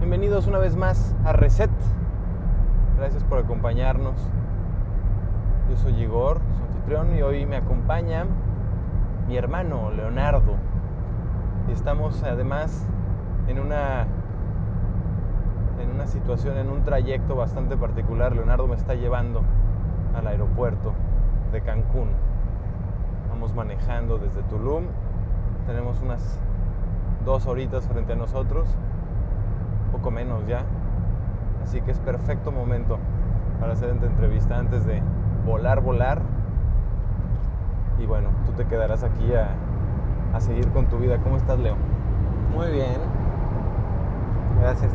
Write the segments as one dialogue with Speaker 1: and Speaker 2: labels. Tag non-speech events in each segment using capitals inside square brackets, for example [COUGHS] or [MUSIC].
Speaker 1: Bienvenidos una vez más a Reset. Gracias por acompañarnos. Yo soy Igor, su anfitrión, y hoy me acompaña mi hermano Leonardo. Y estamos además en una en una situación, en un trayecto bastante particular. Leonardo me está llevando al aeropuerto de Cancún. Vamos manejando desde Tulum. Tenemos unas dos horitas frente a nosotros, poco menos ya. Así que es perfecto momento para hacer esta entrevista antes de volar, volar. Y bueno, tú te quedarás aquí a, a seguir con tu vida. ¿Cómo estás, Leo?
Speaker 2: Muy bien. Gracias.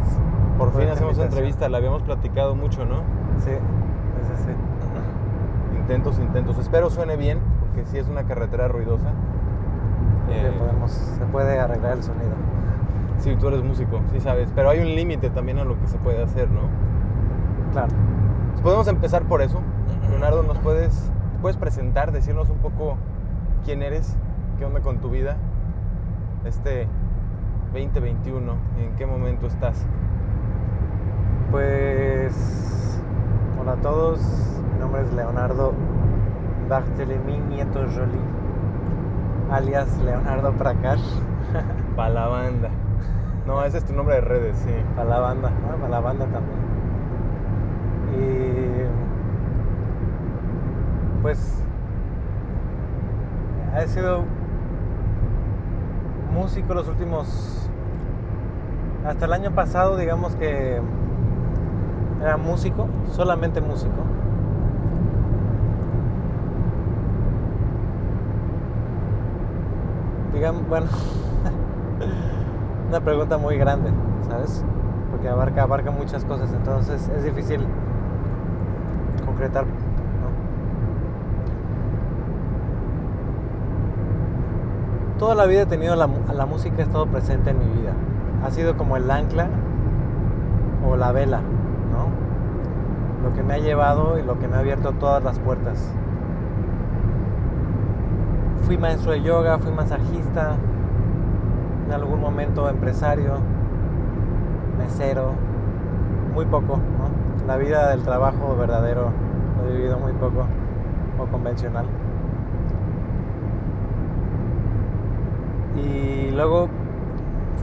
Speaker 1: Por fin hacemos entrevista, la habíamos platicado mucho, ¿no?
Speaker 2: Sí, ese sí.
Speaker 1: Intentos, intentos. Espero suene bien, porque sí es una carretera ruidosa. Eh,
Speaker 2: podemos, se puede arreglar el sonido.
Speaker 1: sí, tú eres músico, sí sabes. Pero hay un límite también a lo que se puede hacer, ¿no?
Speaker 2: Claro.
Speaker 1: Pues podemos empezar por eso. Leonardo, ¿nos puedes, puedes presentar, decirnos un poco quién eres, qué onda con tu vida? Este 2021, ¿en qué momento estás?
Speaker 2: Pues. Hola a todos. Mi nombre es Leonardo Barthélémy Nieto Jolie, alias Leonardo Prakash. [LAUGHS]
Speaker 1: Para la banda. No, ese es tu nombre de redes, sí.
Speaker 2: Para la banda, ¿no? Para la banda también. Y. Pues. He sido músico los últimos. Hasta el año pasado, digamos que. Era músico, solamente músico. Bueno. [LAUGHS] una pregunta muy grande, ¿sabes? Porque abarca, abarca muchas cosas, entonces es difícil concretar, ¿no? Toda la vida he tenido la, la música, ha estado presente en mi vida. Ha sido como el ancla o la vela, ¿no? Lo que me ha llevado y lo que me ha abierto todas las puertas. Fui maestro de yoga, fui masajista, en algún momento empresario, mesero, muy poco, ¿no? La vida del trabajo verdadero lo he vivido muy poco o convencional. Y luego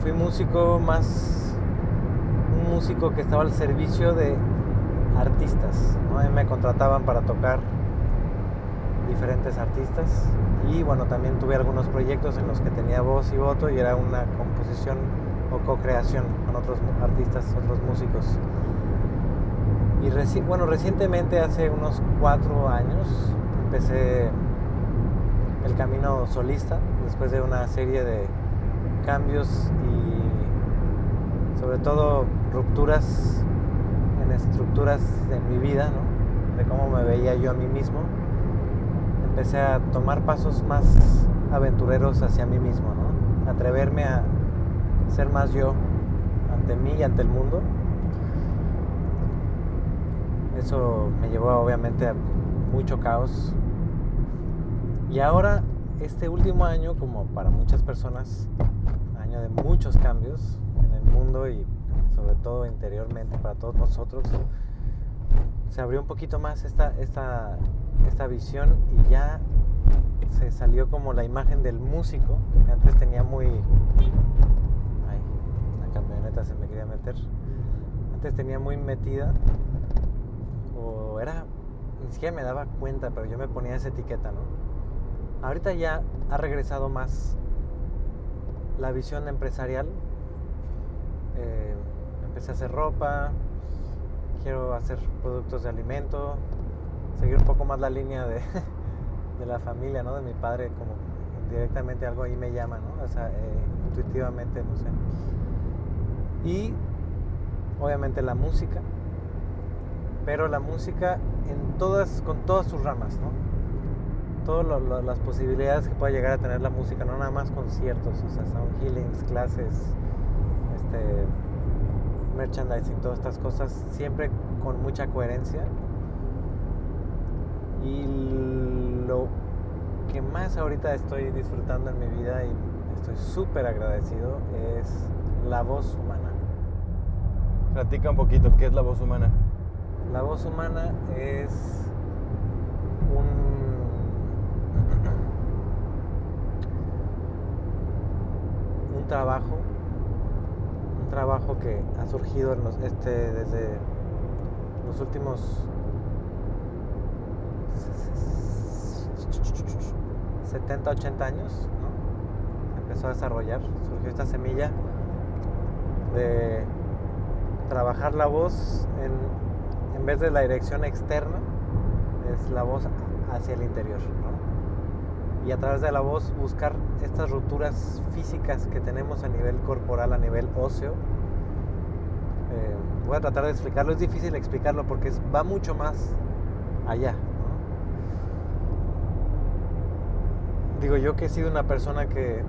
Speaker 2: fui músico más, un músico que estaba al servicio de artistas, me contrataban para tocar diferentes artistas y bueno también tuve algunos proyectos en los que tenía voz y voto y era una composición o co-creación con otros artistas, otros músicos. Y reci- bueno, recientemente hace unos cuatro años empecé el camino solista después de una serie de cambios y sobre todo rupturas en estructuras en mi vida. De cómo me veía yo a mí mismo empecé a tomar pasos más aventureros hacia mí mismo, ¿no? Atreverme a ser más yo ante mí y ante el mundo. Eso me llevó obviamente a mucho caos. Y ahora, este último año, como para muchas personas, año de muchos cambios en el mundo y sobre todo interiormente para todos nosotros, se abrió un poquito más esta, esta, esta visión y ya se salió como la imagen del músico que antes tenía muy... Ay, una camioneta se me quería meter. Antes tenía muy metida o era... Ni siquiera me daba cuenta, pero yo me ponía esa etiqueta, ¿no? Ahorita ya ha regresado más la visión empresarial. Eh, empecé a hacer ropa, quiero hacer productos de alimento, seguir un poco más la línea de, [LAUGHS] de la familia, ¿no? De mi padre, como directamente algo ahí me llama, ¿no? O sea, eh, intuitivamente, no sé. Y obviamente la música, pero la música en todas, con todas sus ramas, ¿no? Todas las posibilidades que pueda llegar a tener la música, no nada más conciertos, o sea, sound healings, clases, este, merchandising, todas estas cosas, siempre con mucha coherencia. Y lo que más ahorita estoy disfrutando en mi vida y estoy súper agradecido es la voz humana.
Speaker 1: Platica un poquito, ¿qué es la voz humana?
Speaker 2: La voz humana es un [CLEARS THROAT] un trabajo un trabajo que ha surgido en los, este, desde los últimos 70, 80 años, ¿no? empezó a desarrollar, surgió esta semilla de trabajar la voz en, en vez de la dirección externa, es la voz hacia el interior. Y a través de la voz buscar estas rupturas físicas que tenemos a nivel corporal, a nivel óseo. Eh, voy a tratar de explicarlo, es difícil explicarlo porque va mucho más allá. ¿no? Digo, yo que he sido una persona que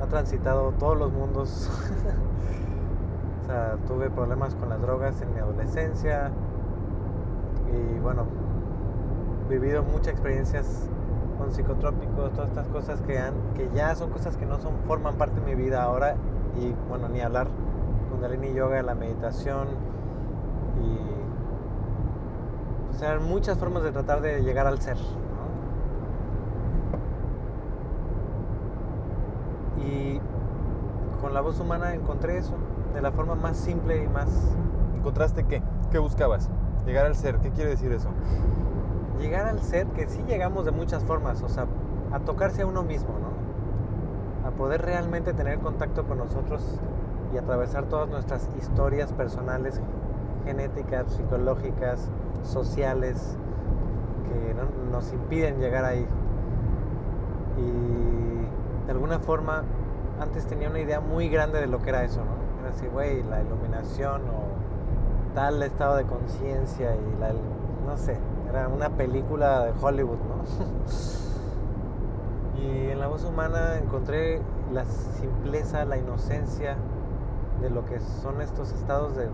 Speaker 2: ha transitado todos los mundos. [LAUGHS] o sea, tuve problemas con las drogas en mi adolescencia. Y bueno, vivido muchas experiencias con psicotrópicos, todas estas cosas que, han, que ya son cosas que no son, forman parte de mi vida ahora. Y bueno, ni hablar con Kundalini Yoga, la meditación y o sea, muchas formas de tratar de llegar al ser. ¿no? Y con la voz humana encontré eso, de la forma más simple y más...
Speaker 1: ¿Encontraste qué? ¿Qué buscabas? Llegar al ser, ¿qué quiere decir eso?
Speaker 2: Llegar al ser, que sí llegamos de muchas formas, o sea, a tocarse a uno mismo, ¿no? A poder realmente tener contacto con nosotros y atravesar todas nuestras historias personales, genéticas, psicológicas, sociales, que ¿no? nos impiden llegar ahí. Y de alguna forma, antes tenía una idea muy grande de lo que era eso, ¿no? Era así, güey, la iluminación o tal estado de conciencia y la, no sé, era una película de Hollywood, ¿no? [LAUGHS] y en la voz humana encontré la simpleza, la inocencia de lo que son estos estados de,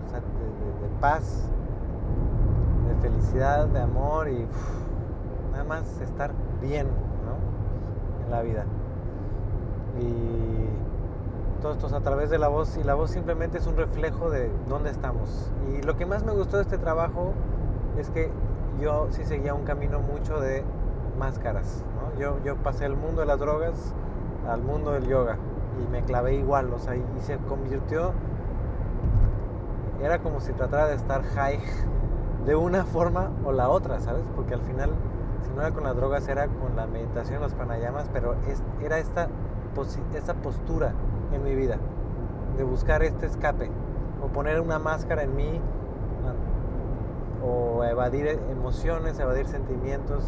Speaker 2: paz, de felicidad, de amor y nada más estar bien ¿no? en la vida. Y todo esto es a través de la voz y la voz simplemente es un reflejo de dónde estamos. Y lo que más me gustó de este trabajo es que yo sí seguía un camino mucho de máscaras. Yo, yo pasé del mundo de las drogas al mundo del yoga y me clavé igual, o sea, y se convirtió, era como si tratara de estar high de una forma o la otra, ¿sabes? Porque al final, si no era con las drogas, era con la meditación, los pranayamas, pero es, era esta, esta postura en mi vida, de buscar este escape, o poner una máscara en mí, o evadir emociones, evadir sentimientos.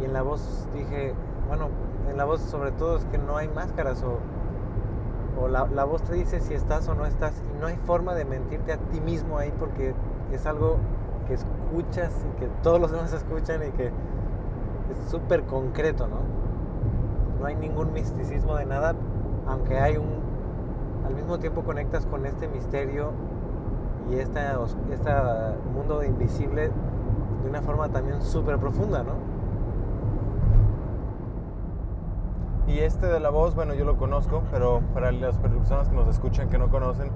Speaker 2: Y en la voz dije, bueno, en la voz sobre todo es que no hay máscaras o, o la, la, voz te dice si estás o no estás y no hay forma de mentirte a ti mismo ahí porque es algo que escuchas y que todos los demás [LAUGHS] escuchan y que es súper concreto, ¿no? No hay ningún misticismo de nada, aunque hay un... Al mismo tiempo conectas con este misterio y este esta mundo invisible de una forma también súper profunda, ¿no?
Speaker 1: Y este de la voz, bueno, yo lo conozco, pero para las personas que nos escuchan que no conocen,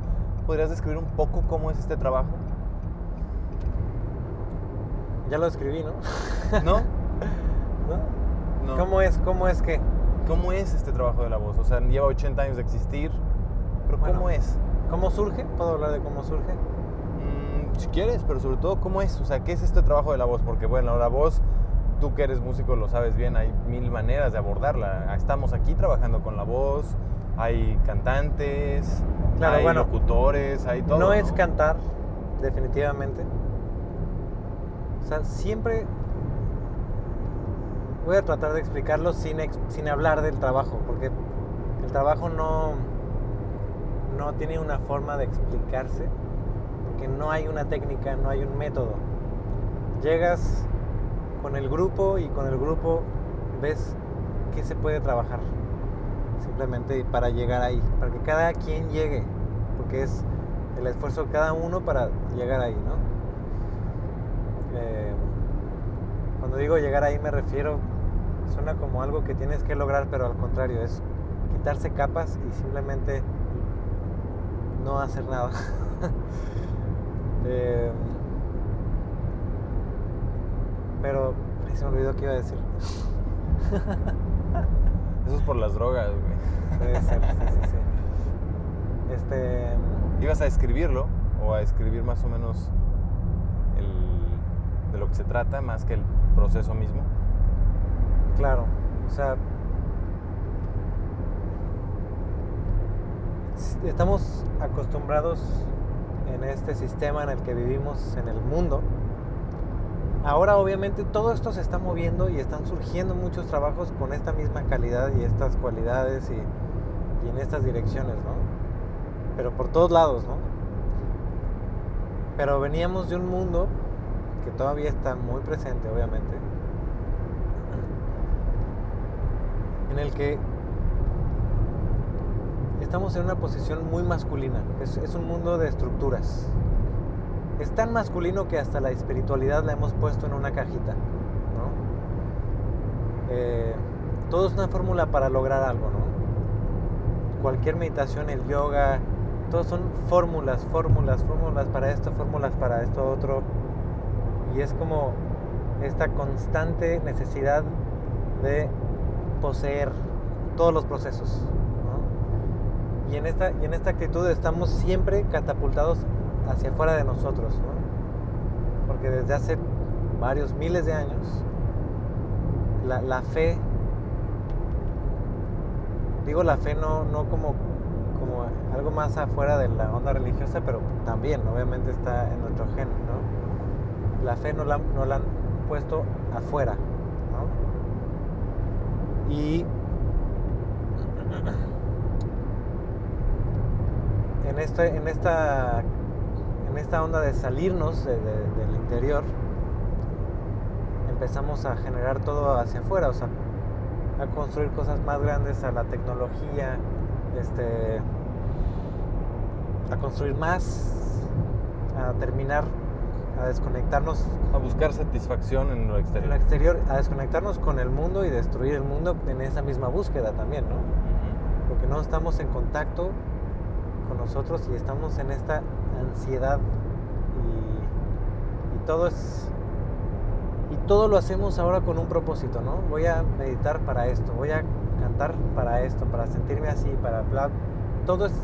Speaker 1: ¿podrías describir un poco cómo es este trabajo?
Speaker 2: Ya lo escribí, ¿no?
Speaker 1: ¿No? [LAUGHS]
Speaker 2: ¿No? no. ¿Cómo es? ¿Cómo es que?
Speaker 1: ¿Cómo es este trabajo de la voz? O sea, lleva 80 años de existir, pero ¿cómo bueno, es?
Speaker 2: ¿Cómo surge? ¿Puedo hablar de cómo surge?
Speaker 1: Mm, si quieres, pero sobre todo, ¿cómo es? O sea, ¿qué es este trabajo de la voz? Porque, bueno, la voz tú que eres músico lo sabes bien, hay mil maneras de abordarla. Estamos aquí trabajando con la voz, hay cantantes, claro, hay bueno, locutores, hay todo.
Speaker 2: No, ¿no, es cantar, definitivamente. O sea, siempre voy a tratar de explicarlo sin, sin hablar del trabajo, porque el trabajo no, no tiene una forma de explicarse, porque no hay una técnica, no hay un método. Llegas con el grupo y con el grupo ves qué se puede trabajar simplemente para llegar ahí, para que cada quien llegue, porque es el esfuerzo de cada uno para llegar ahí, ¿no? Eh, cuando digo llegar ahí me refiero suena como algo que tienes que lograr, pero al contrario, es quitarse capas y simplemente no hacer nada. [LAUGHS] Eh, pero se me olvidó qué iba a decir. [LAUGHS]
Speaker 1: Eso es por las drogas, güey.
Speaker 2: Puede ser, sí, sí, sí. Este.
Speaker 1: ¿Ibas a escribirlo o a escribir más o menos el- de lo que se trata más que el proceso mismo?
Speaker 2: Claro, o sea, estamos acostumbrados en este sistema en el que vivimos en el mundo. Ahora obviamente todo esto se está moviendo y están surgiendo muchos trabajos con esta misma calidad y estas cualidades y, y en estas direcciones, ¿no? Pero por todos lados, ¿no? Pero veníamos de un mundo que todavía está muy presente, obviamente, en el que estamos en una posición muy masculina. Es, un mundo de estructuras. Es tan masculino que hasta la espiritualidad la hemos puesto en una cajita. ¿no? Eh, todo es una fórmula para lograr algo. ¿no? Cualquier meditación, el yoga, todos son fórmulas, fórmulas, fórmulas para esto, fórmulas para esto otro. Y es como esta constante necesidad de poseer todos los procesos. Y, en esta, y en esta actitud estamos siempre catapultados hacia afuera de nosotros. ¿no? Porque desde hace varios miles de años, la, fe, digo la fe no, no como, como algo más afuera de la onda religiosa, pero también obviamente está en nuestro gen. La fe no la, no la han puesto afuera. Y en, este, en, esta, en esta onda de salirnos de- de- del interior, empezamos a generar todo hacia afuera, o sea, a construir cosas más grandes, a la tecnología, este, a construir más, a terminar, a desconectarnos
Speaker 1: A buscar satisfacción en lo
Speaker 2: en
Speaker 1: exterior.
Speaker 2: lo exterior, a desconectarnos con el mundo y destruir el mundo en esa misma búsqueda también, ¿no? Porque no estamos en contacto con nosotros y estamos en esta ansiedad y, y todo es y todo lo hacemos ahora con un propósito, ¿no? Voy a meditar para esto, voy a cantar para esto, para sentirme así, para bla. Todo es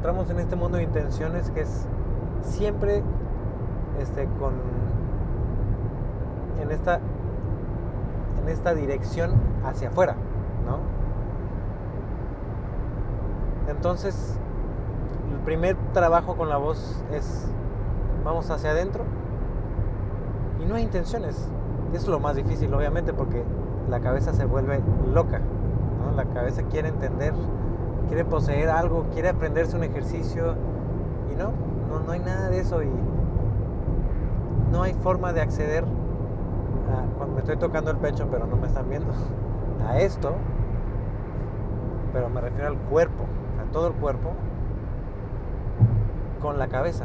Speaker 2: entramos en este mundo de intenciones que es siempre este con en esta en esta dirección hacia afuera, ¿no? Entonces, el primer trabajo con la voz es, vamos hacia adentro y no hay intenciones. Es lo más difícil, obviamente, porque la cabeza se vuelve loca. ¿no? La cabeza quiere entender, quiere poseer algo, quiere aprenderse un ejercicio y no, no, no hay nada de eso y no hay forma de acceder a, cuando me estoy tocando el pecho, pero no me están viendo, [LAUGHS] a esto, pero me refiero al cuerpo, a todo el cuerpo, con la cabeza.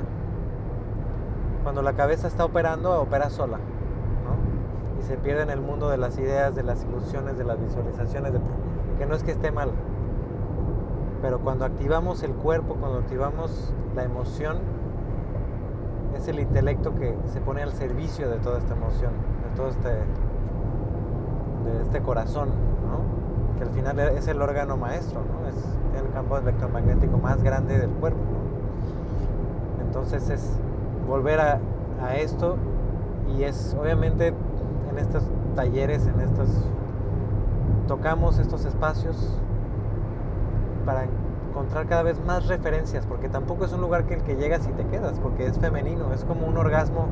Speaker 2: Cuando la cabeza está operando, opera sola, ¿no? Y se pierde en el mundo de las ideas, de las ilusiones, de las visualizaciones, de- que no es que esté mal. Pero cuando activamos el cuerpo, cuando activamos la emoción, es el intelecto que se pone al servicio de toda esta emoción, de todo este, de este corazón, ¿no? que al final es el órgano maestro, ¿no? es el campo electromagnético más grande del cuerpo. Entonces es volver a, a esto y es obviamente en estos talleres, en estos tocamos estos espacios para encontrar cada vez más referencias, porque tampoco es un lugar que el que llegas y te quedas, porque es femenino, es como un orgasmo,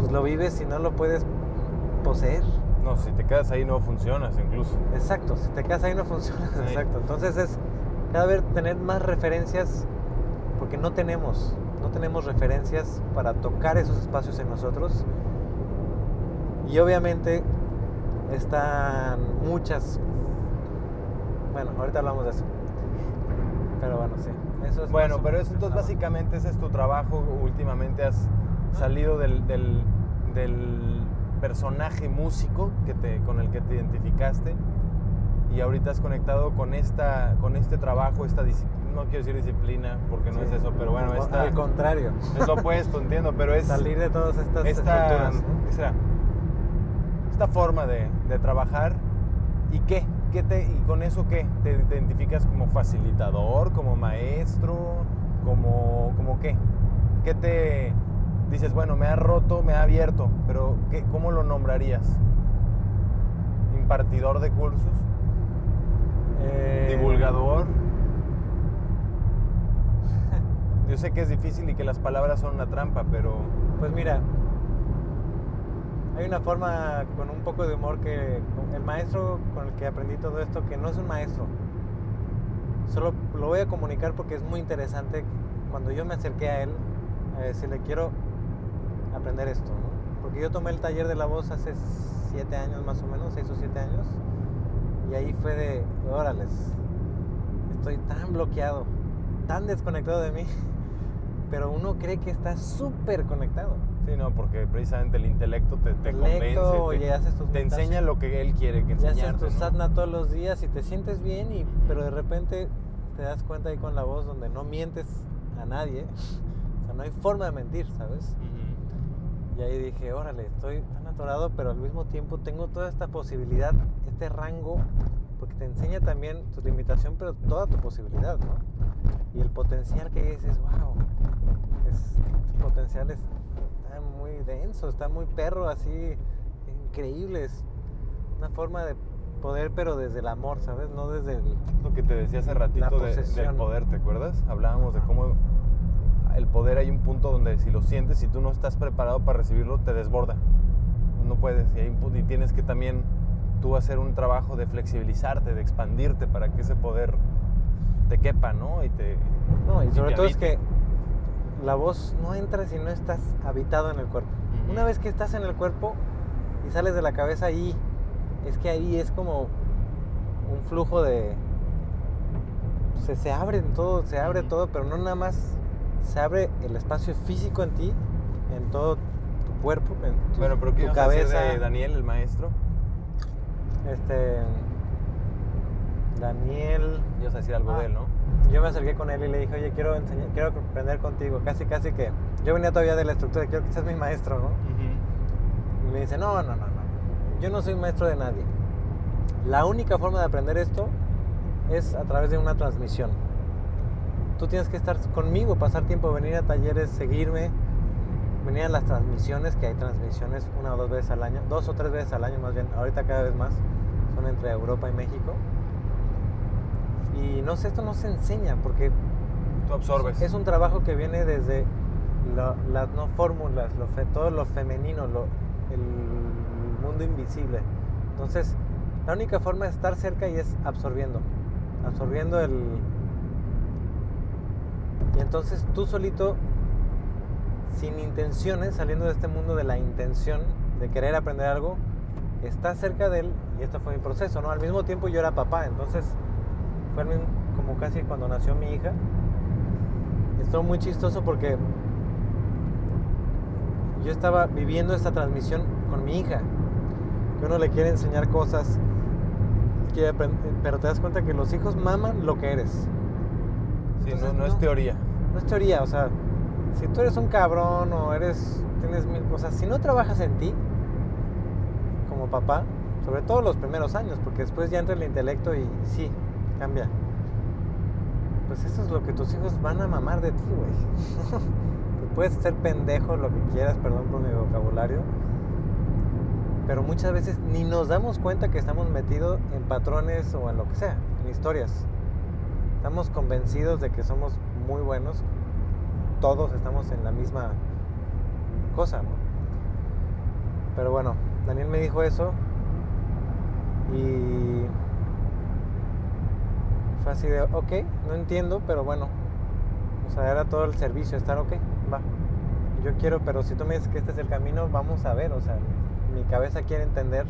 Speaker 2: pues lo vives y no lo puedes poseer.
Speaker 1: No, si te quedas ahí no funcionas incluso.
Speaker 2: Exacto, si te quedas ahí no funciona.
Speaker 1: Sí.
Speaker 2: Exacto. Entonces es cada vez tener más referencias porque no tenemos, no tenemos referencias para tocar esos espacios en nosotros. Y obviamente están muchas. Bueno, ahorita hablamos de eso. Pero bueno, sí. Eso es
Speaker 1: Bueno, pero eso entonces básicamente ese es tu trabajo. Últimamente has salido del, del, del personaje músico que te, con el que te identificaste y ahorita has conectado con, esta, con este trabajo, esta disciplina, no quiero decir disciplina porque no
Speaker 2: Sí.
Speaker 1: es eso, pero bueno,
Speaker 2: O-
Speaker 1: esta,
Speaker 2: Al contrario.
Speaker 1: es lo opuesto, entiendo, pero es
Speaker 2: Salir de todas estas
Speaker 1: esta,
Speaker 2: estructuras. ¿no?
Speaker 1: ¿qué será? esta forma de, de trabajar y qué, ¿Qué te, y con eso qué, te identificas como facilitador, como maestro, como, como qué, qué te dices, bueno, me ha roto, me ha abierto, pero ¿qué, ¿cómo lo nombrarías? ¿Impartidor de cursos?
Speaker 2: Eh,
Speaker 1: ¿Divulgador? [LAUGHS] Yo sé que es difícil y que las palabras son una trampa, pero
Speaker 2: Pues mira, hay una forma con un poco de humor que el maestro con el que aprendí todo esto, que no es un maestro, solo lo voy a comunicar porque es muy interesante cuando yo me acerqué a él a decirle quiero aprender esto, ¿no? porque yo tomé el taller de la voz hace siete años más o menos, seis o siete años, y ahí fue de, órales, estoy tan bloqueado, tan desconectado de mí, [LAUGHS] pero uno cree que está súper conectado.
Speaker 1: Sí, no, porque precisamente el intelecto te, te
Speaker 2: Intelecto,
Speaker 1: convence, te,
Speaker 2: haces tus
Speaker 1: te
Speaker 2: meditaciones,
Speaker 1: enseña lo que él quiere que
Speaker 2: y haces
Speaker 1: enseñarte.
Speaker 2: tu
Speaker 1: ¿no?
Speaker 2: sadhana todos los días y te sientes bien, y, pero de repente te das cuenta ahí con la voz donde no mientes a nadie. O sea, no hay forma de mentir, ¿sabes? Y ahí dije, órale, estoy tan atorado, pero al mismo tiempo tengo toda esta posibilidad, este rango, porque te enseña también tu limitación, pero toda tu posibilidad, ¿no? Y el potencial que dices, wow, es, tu potencial es- muy denso, está muy perro, así, increíble, es una forma de poder, pero desde el amor, ¿sabes? No desde el...
Speaker 1: Lo que te decía hace ratito de- del poder, ¿te acuerdas? Hablábamos de cómo el poder hay un punto donde si lo sientes, si tú no estás preparado para recibirlo, te desborda. No puedes y, hay un y tienes que también tú hacer un trabajo de flexibilizarte, de expandirte para que ese poder te quepa, ¿no? Y te...
Speaker 2: No, y
Speaker 1: Y
Speaker 2: sobre
Speaker 1: te
Speaker 2: todo es que la voz no entra si no estás habitado en el cuerpo. Una vez que estás en el cuerpo y sales de la cabeza ahí, es que ahí es como un flujo de... Se, se abre en todo, se abre todo, pero no nada más se abre el espacio físico en ti, en todo tu cuerpo, en tu,
Speaker 1: Bueno, pero ¿qué
Speaker 2: tu cabeza.
Speaker 1: de Daniel, el maestro?
Speaker 2: Este... Daniel...
Speaker 1: Ibas a decir algo
Speaker 2: Ah.
Speaker 1: de él, ¿no?
Speaker 2: Yo me acerqué con él y le dije, oye, quiero enseñar, quiero aprender contigo. Casi, casi que yo venía todavía de la estructura, quiero que seas mi maestro, ¿no? Y me dice, no, no, no, no. Yo no soy maestro de nadie. La única forma de aprender esto es a través de una transmisión. Tú tienes que estar conmigo, pasar tiempo, venir a talleres, seguirme, venir a las transmisiones, que hay transmisiones una o dos veces al año, dos o tres veces al año más bien, ahorita cada vez más, son entre Europa y México. Y no sé, esto no se enseña porque
Speaker 1: Tú absorbes.
Speaker 2: es un trabajo que viene desde lo- las no fórmulas, lo fe- todo lo femenino, lo- el mundo invisible. Entonces, la única forma de estar cerca y es absorbiendo, absorbiendo el... Y entonces tú solito, sin intenciones, saliendo de este mundo de la intención de querer aprender algo, estás cerca de él y esto fue mi proceso, ¿no? Al mismo tiempo yo era papá, entonces fue como casi cuando nació mi hija. Estuvo muy chistoso porque yo estaba viviendo esta transmisión con mi hija. Que uno le quiere enseñar cosas, quiere pero te das cuenta que los hijos maman lo que eres.
Speaker 1: Sí, no,
Speaker 2: Entonces,
Speaker 1: no es
Speaker 2: no.
Speaker 1: teoría.
Speaker 2: No es teoría, o sea, si tú eres un cabrón o eres, tienes mil cosas, si no trabajas en ti, como papá, sobre todo los primeros años, porque después ya entra el intelecto y sí, cambia. Pues eso es lo que tus hijos van a mamar de ti, güey. [LAUGHS] Puedes ser pendejo, lo que quieras, perdón por mi vocabulario, pero muchas veces ni nos damos cuenta que estamos metidos en patrones o en lo que sea, en historias. Estamos convencidos de que somos muy buenos. Todos estamos en la misma cosa, ¿no? Pero bueno, Daniel me dijo eso y fue así de, ok, no entiendo, pero bueno. O sea, era todo el servicio, estar ok, va. Yo quiero, pero si tú me dices que este es el camino, vamos a ver, o sea, mi cabeza quiere entender.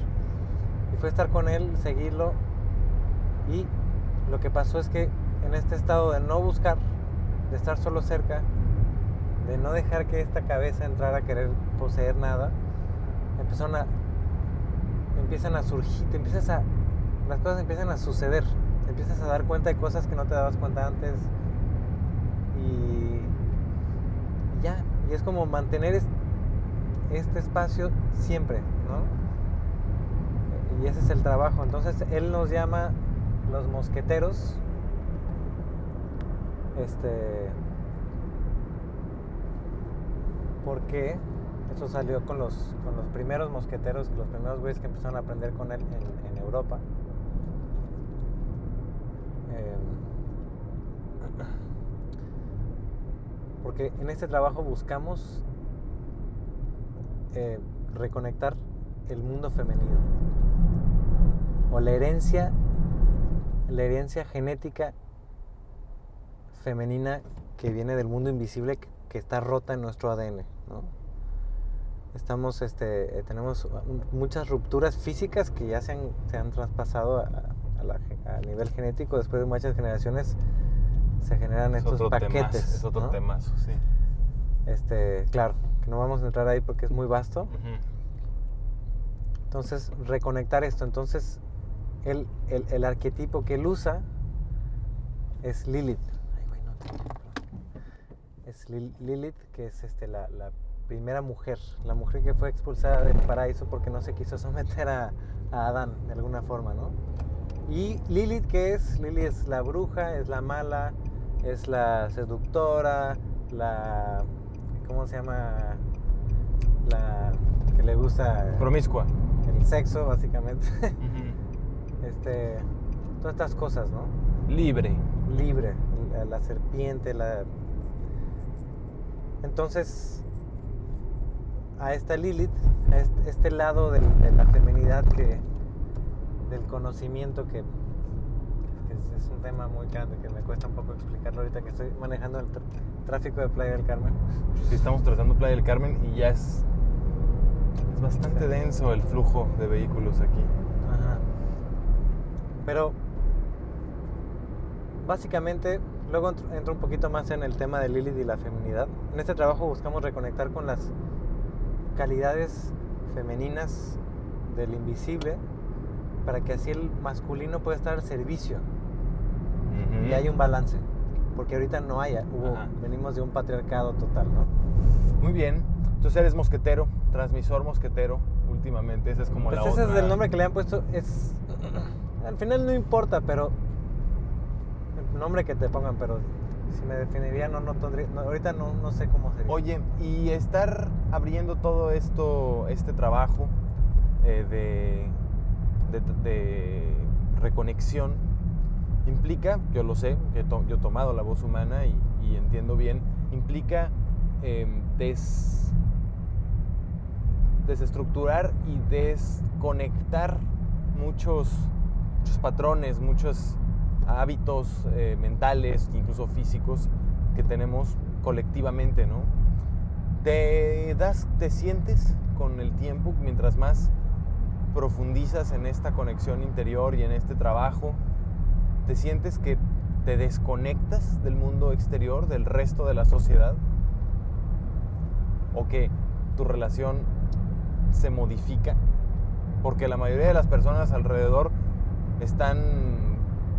Speaker 2: Y fue estar con él, seguirlo. Y lo que pasó es que en este estado de no buscar, de estar solo cerca, de no dejar que esta cabeza entrara a querer poseer nada, empezaron a empiezan a surgir, te empiezas a, las cosas empiezan a suceder, empiezas a dar cuenta de cosas que no te dabas cuenta antes y, ya, y es como mantener es- este espacio siempre, ¿no? Y ese es el trabajo. Entonces él nos llama los mosqueteros. Este. Porque eso salió con los, con los primeros mosqueteros, los primeros güeyes que empezaron a aprender con él en Europa. Em, porque en este trabajo buscamos eh, reconectar el mundo femenino o la herencia la herencia genética femenina que viene del mundo invisible que, está rota en nuestro ADN estamos este tenemos muchas rupturas físicas que ya se han, se han traspasado a, a la ge- a nivel genético después de muchas generaciones se generan
Speaker 1: Es
Speaker 2: estos paquetes
Speaker 1: temazo, es otro
Speaker 2: ¿no?
Speaker 1: temazo, sí.
Speaker 2: este claro que no vamos a entrar ahí porque es muy vasto. Entonces, reconectar esto. Entonces, el, el, el arquetipo que él usa es Lilith. Ay, güey, no te- Es Lil- Lilith, que es este, la, la primera mujer. La mujer que fue expulsada del paraíso porque no se quiso someter a, a Adán de alguna forma, ¿no? Y Lilith, ¿qué es? Lilith es la bruja, es la mala, es la seductora, la... ¿Cómo se llama? La que le gusta
Speaker 1: Promiscua.
Speaker 2: el sexo, básicamente. [LAUGHS] Este, todas estas cosas, ¿no?
Speaker 1: Libre.
Speaker 2: Libre, la, la serpiente, la... Entonces, a esta Lilith, a este, este lado del- de la feminidad que, del conocimiento que, que es, es un tema muy grande que me cuesta un poco explicarlo ahorita que estoy manejando el tr- tráfico de Playa del Carmen. [LAUGHS]
Speaker 1: Sí, estamos trazando Playa del Carmen y ya es, es bastante
Speaker 2: Sí.
Speaker 1: denso el flujo de vehículos aquí.
Speaker 2: Ajá. Pero básicamente, luego entro, entro un poquito más en el tema de Lilith y la feminidad. En este trabajo buscamos reconectar con las calidades femeninas del invisible para que así el masculino pueda estar al servicio y haya un balance. Porque ahorita no hay, hubo, venimos de un patriarcado total, ¿no?
Speaker 1: Muy bien. Entonces eres mosquetero, transmisor mosquetero, últimamente. Esa es como
Speaker 2: Pues
Speaker 1: la
Speaker 2: ese
Speaker 1: otra.
Speaker 2: es el nombre que le han puesto. Es. [CLEARS THROAT] Al final no importa, pero. El nombre que te pongan, pero si me definiría, no, no tendría. no, ahorita no, no sé cómo sería.
Speaker 1: Oye, y estar abriendo todo esto, este trabajo eh, de, de- reconexión, implica, yo lo sé, to- yo he tomado la voz humana y, y entiendo bien, implica em, des- desestructurar y desconectar muchos, muchos patrones, muchos hábitos eh, mentales, incluso físicos, que tenemos colectivamente, ¿no? Te das, te sientes con el tiempo, mientras más profundizas en esta conexión interior y en este trabajo, te sientes que te desconectas del mundo exterior, del resto de la sociedad, o que tu relación se modifica, porque la mayoría de las personas alrededor están,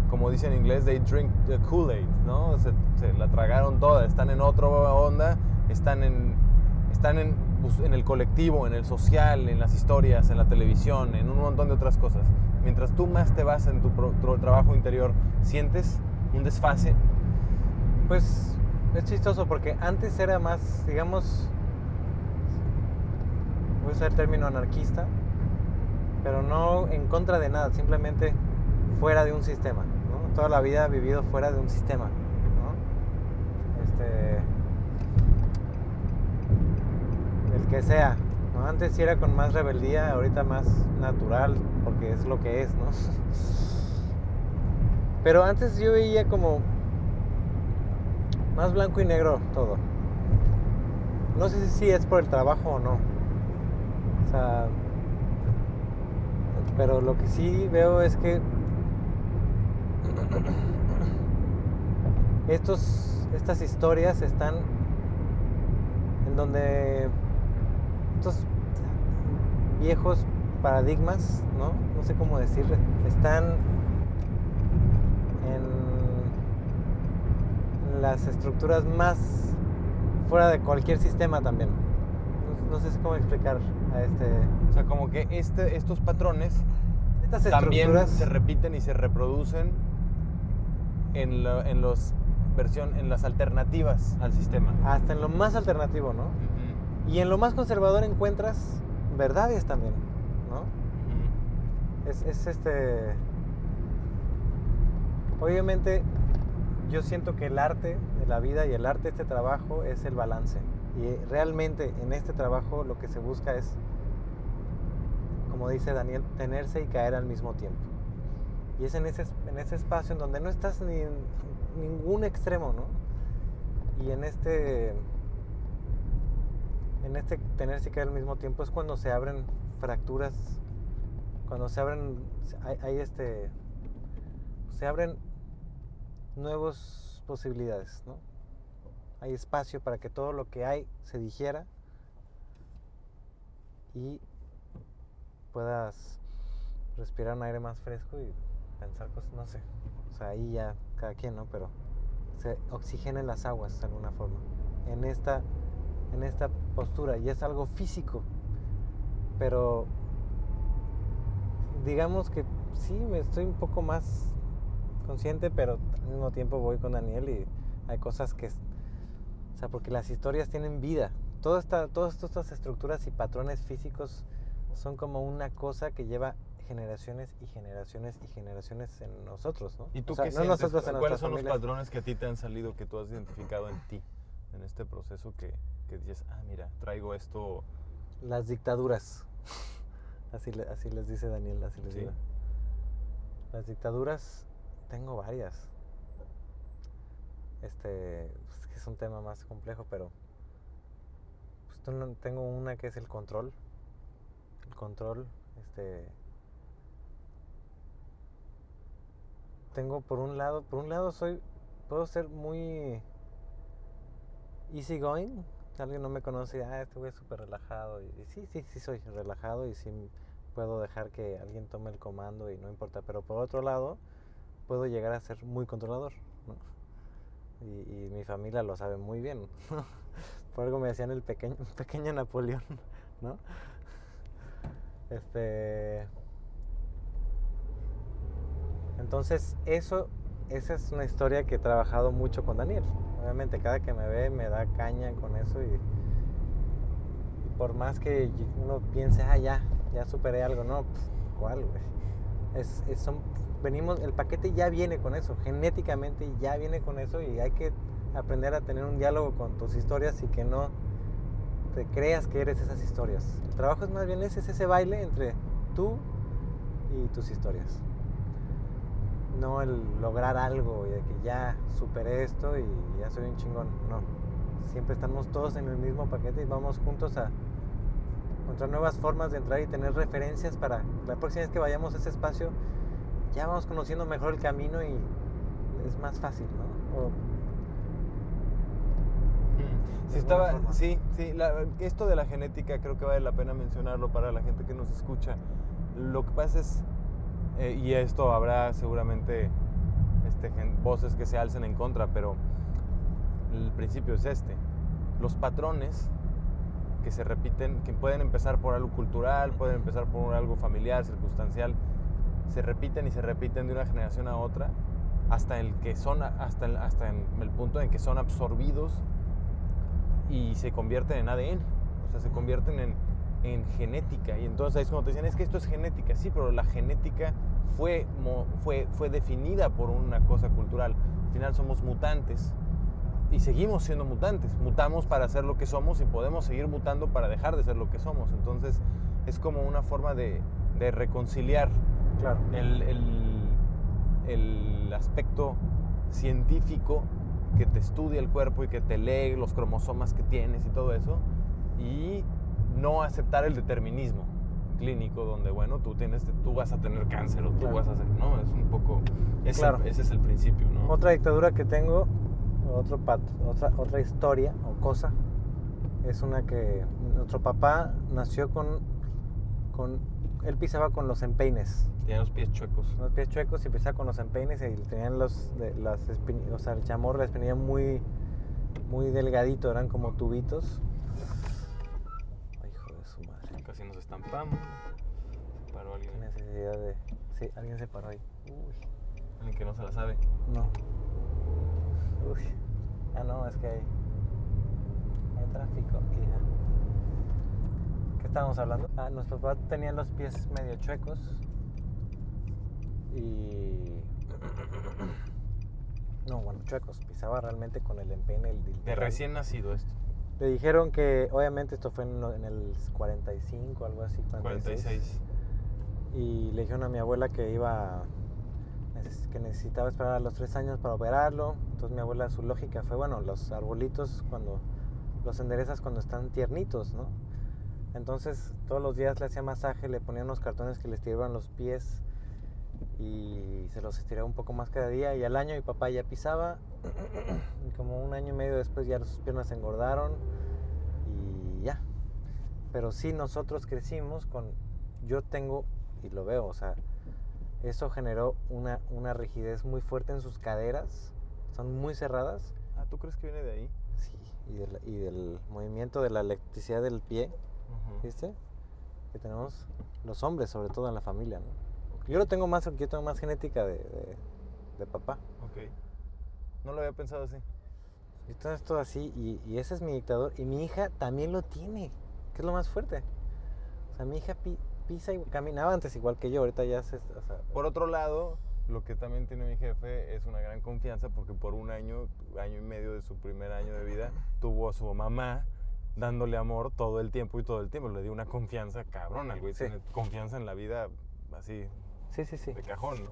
Speaker 1: como dice en inglés, they drink the Kool-Aid, ¿no? Se, se la tragaron toda, están en otra onda, están en, están en, pues, en el colectivo, en el social, en las historias, en la televisión, en un montón de otras cosas. Mientras tú más te vas en tu, trabajo interior, sientes un desfase.
Speaker 2: Pues es chistoso porque antes era más, digamos. Voy a usar el término anarquista, pero no en contra de nada, simplemente fuera de un sistema. Toda la vida he vivido fuera de un sistema. Este. Que sea. ¿no? Antes sí era con más rebeldía, ahorita más natural, porque es lo que es, ¿no? [LAUGHS] Pero antes yo veía como más blanco y negro todo. No sé si es por el trabajo o no. O sea, pero lo que sí veo es que [CLEARS THROAT] estos, estas historias están en donde estos viejos paradigmas, ¿no? No sé cómo decirle. Están en las estructuras más fuera de cualquier sistema también. No, no sé cómo explicar a este...
Speaker 1: O sea, como que este, estos patrones
Speaker 2: Estas
Speaker 1: también se repiten y se reproducen en, en los versión, en las alternativas al sistema.
Speaker 2: Hasta en lo más alternativo, ¿no? Y en lo más conservador encuentras verdades también, ¿no? Es, es este. Obviamente, yo siento que el arte de la vida y el arte de este trabajo es el balance. Y realmente en este trabajo lo que se busca es, como dice Daniel, tenerse y caer al mismo tiempo. Y es en ese, en ese espacio en donde no estás ni en ningún extremo, ¿no? Y en este. En este tenerse y caer al mismo tiempo es cuando se abren fracturas cuando se abren hay este se abren nuevas posibilidades no hay espacio para que todo lo que hay se digiera y puedas respirar un aire más fresco y pensar cosas no sé o sea ahí ya cada quien no pero se oxigenen las aguas de alguna forma. En esta en esta postura y es algo físico pero digamos que sí, me estoy un poco más consciente, pero al mismo tiempo voy con Daniel y hay cosas que, o sea, porque las historias tienen vida. Todo esta, todas estas estructuras y patrones físicos son como una cosa que lleva generaciones y generaciones y generaciones en nosotros, ¿no?
Speaker 1: ¿Y tú
Speaker 2: O sea,
Speaker 1: qué
Speaker 2: no
Speaker 1: sientes?
Speaker 2: nosotros en
Speaker 1: ¿Cuáles son los
Speaker 2: familias.
Speaker 1: patrones que a ti te han salido, que tú has identificado en ti, en este proceso que, que dices, ah, mira, traigo esto...
Speaker 2: Las dictaduras. [LAUGHS] Así, le- así les dice Daniel, así les
Speaker 1: Sí.
Speaker 2: digo. Las dictaduras, tengo varias. Este, pues, es un tema más complejo, pero pues, tengo una que es el control. El control, este, tengo por un lado, por un lado soy, puedo ser muy easy going. Alguien no me conoce, ah, este güey es súper relajado. Y, sí, sí, sí soy relajado y sí puedo dejar que alguien tome el comando y no importa. Pero por otro lado, puedo llegar a ser muy controlador. ¿no? Y, y mi familia lo sabe muy bien. [LAUGHS] por algo me decían el pequeño, [LAUGHS] pequeño Napoleón, ¿no? Este. Entonces, eso, esa es una historia que he trabajado mucho con Daniel. Obviamente, cada que me ve me da caña con eso y, por más que uno piense, ah, ya, ya superé algo, no, pues, ¿cuál, güey? Es, es- son- venimos, el paquete ya viene con eso, genéticamente ya viene con eso y hay que aprender a tener un diálogo con tus historias y que no te creas que eres esas historias. El trabajo es más bien ese, es ese baile entre tú y tus historias no el lograr algo y de que ya superé esto y ya soy un chingón. No. Siempre estamos todos en el mismo paquete y vamos juntos a encontrar nuevas formas de entrar y tener referencias para la próxima vez que vayamos a ese espacio, ya vamos conociendo mejor el camino y es más fácil, ¿no? O-
Speaker 1: Sí, estaba,
Speaker 2: forma.
Speaker 1: sí, sí, la- esto de la genética creo que vale la pena mencionarlo para la gente que nos escucha. Lo que pasa es, eh, y esto habrá seguramente este, voces que se alcen en contra, pero el principio es este. Los patrones que se repiten, que pueden empezar por algo cultural, pueden empezar por algo familiar, circunstancial, se repiten y se repiten de una generación a otra hasta el que son hasta hasta el punto en que son absorbidos y se convierten en ADN, o sea, se convierten en, en genética. Y entonces ahí es cuando te decían, es que esto es genética, sí, pero la genética fue, fue, fue definida por una cosa cultural. Al final somos mutantes y seguimos siendo mutantes. Mutamos para ser lo que somos y podemos seguir mutando para dejar de ser lo que somos. Entonces es como una forma de, de reconciliar
Speaker 2: Claro.
Speaker 1: el, el- el aspecto científico que te estudia el cuerpo y que te lee los cromosomas que tienes y todo eso, y no aceptar el determinismo clínico donde, bueno, tú, tienes, tú vas a tener cáncer o tú
Speaker 2: Claro.
Speaker 1: vas a hacer, ¿no? Es un poco, ese,
Speaker 2: Claro.
Speaker 1: ese es el principio, ¿no?
Speaker 2: Otra dictadura que tengo, otro pat- otra, otra historia o cosa, es una que nuestro papá nació con, con él pisaba con los empeines.
Speaker 1: Tenía los pies chuecos.
Speaker 2: Los pies chuecos y pisaba con los empeines y tenían los, de- las espini- o sea, el chamorro, la espinilla muy, muy delgadito, eran como tubitos.
Speaker 1: Estampamos. Se paró
Speaker 2: Qué
Speaker 1: alguien.
Speaker 2: necesidad de... Sí, alguien se paró ahí. Uy,
Speaker 1: Alguien que no se la sabe.
Speaker 2: no. Uy. Ah, no, es que hay, hay tráfico. hija. ¿Qué estábamos hablando? Ah, nuestro papá tenía los pies medio chuecos. Y... [COUGHS] No, bueno, chuecos. Pisaba realmente con el empeine. El,
Speaker 1: De recién nacido esto.
Speaker 2: Le dijeron que, obviamente, esto fue en, en el 45, algo así. 46.
Speaker 1: 46.
Speaker 2: Y le dijeron a mi abuela que iba que necesitaba esperar a los tres años para operarlo. Entonces mi abuela, su lógica fue, bueno, los arbolitos cuando los enderezas cuando están tiernitos, ¿no? Entonces todos los días le hacía masaje, le ponía unos cartones que le estiraban los pies y se los estiraba un poco más cada día. Y al año mi papá ya pisaba [CLEARS THROAT] y como un año y medio después ya sus piernas se engordaron y ya. Pero sí nosotros crecimos con, yo tengo, y lo veo, o sea, eso generó una, una rigidez muy fuerte en sus caderas, son muy cerradas,
Speaker 1: Ah, ¿tú crees que viene de ahí?
Speaker 2: sí, y del, y del movimiento de la electricidad del pie,
Speaker 1: Ujú.
Speaker 2: ¿viste? Que tenemos los hombres, sobre todo en la familia, ¿no? Yo lo tengo más, yo tengo más genética de, de, de papá.
Speaker 1: Ok. No lo había pensado así.
Speaker 2: Tengo esto así, y, y ese es mi dictador, y mi hija también lo tiene, que es lo más fuerte. O sea, mi hija pi- pisa y caminaba antes igual que yo, ahorita ya se... O sea,
Speaker 1: Por otro lado, lo que también tiene mi jefe es una gran confianza porque por un año, año y medio de su primer año de vida, tuvo a su mamá dándole amor todo el tiempo y todo el tiempo. Le dio una confianza cabrón al güey.
Speaker 2: Sí.
Speaker 1: Tiene confianza en la vida así
Speaker 2: sí, sí, sí.
Speaker 1: de cajón, ¿no?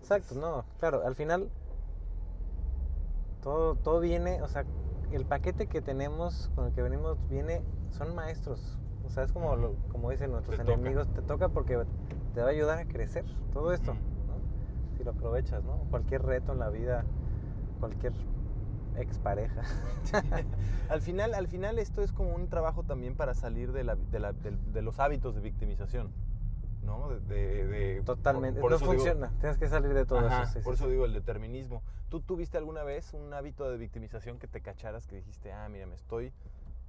Speaker 2: Exacto, no, claro, al final todo, todo viene, o sea, el paquete que tenemos, con el que venimos, viene, son maestros. O sea, es como, lo- como dicen nuestros
Speaker 1: Te toca.
Speaker 2: enemigos, te toca porque te va a ayudar a crecer todo esto. ¿no? Si lo aprovechas, ¿no? Cualquier reto en la vida, cualquier expareja. [LAUGHS]
Speaker 1: Al final, al final esto es como un trabajo también para salir de, la- de la- de los hábitos de victimización, ¿no? De, de- de-
Speaker 2: Totalmente,
Speaker 1: por- por
Speaker 2: no
Speaker 1: digo-
Speaker 2: funciona, tienes que salir de todo
Speaker 1: Ajá,
Speaker 2: eso. sí,
Speaker 1: por
Speaker 2: sí,
Speaker 1: eso
Speaker 2: sí.
Speaker 1: digo el determinismo. ¿Tú tuviste alguna vez un hábito de victimización que te cacharas, que dijiste, ah, mira, me estoy,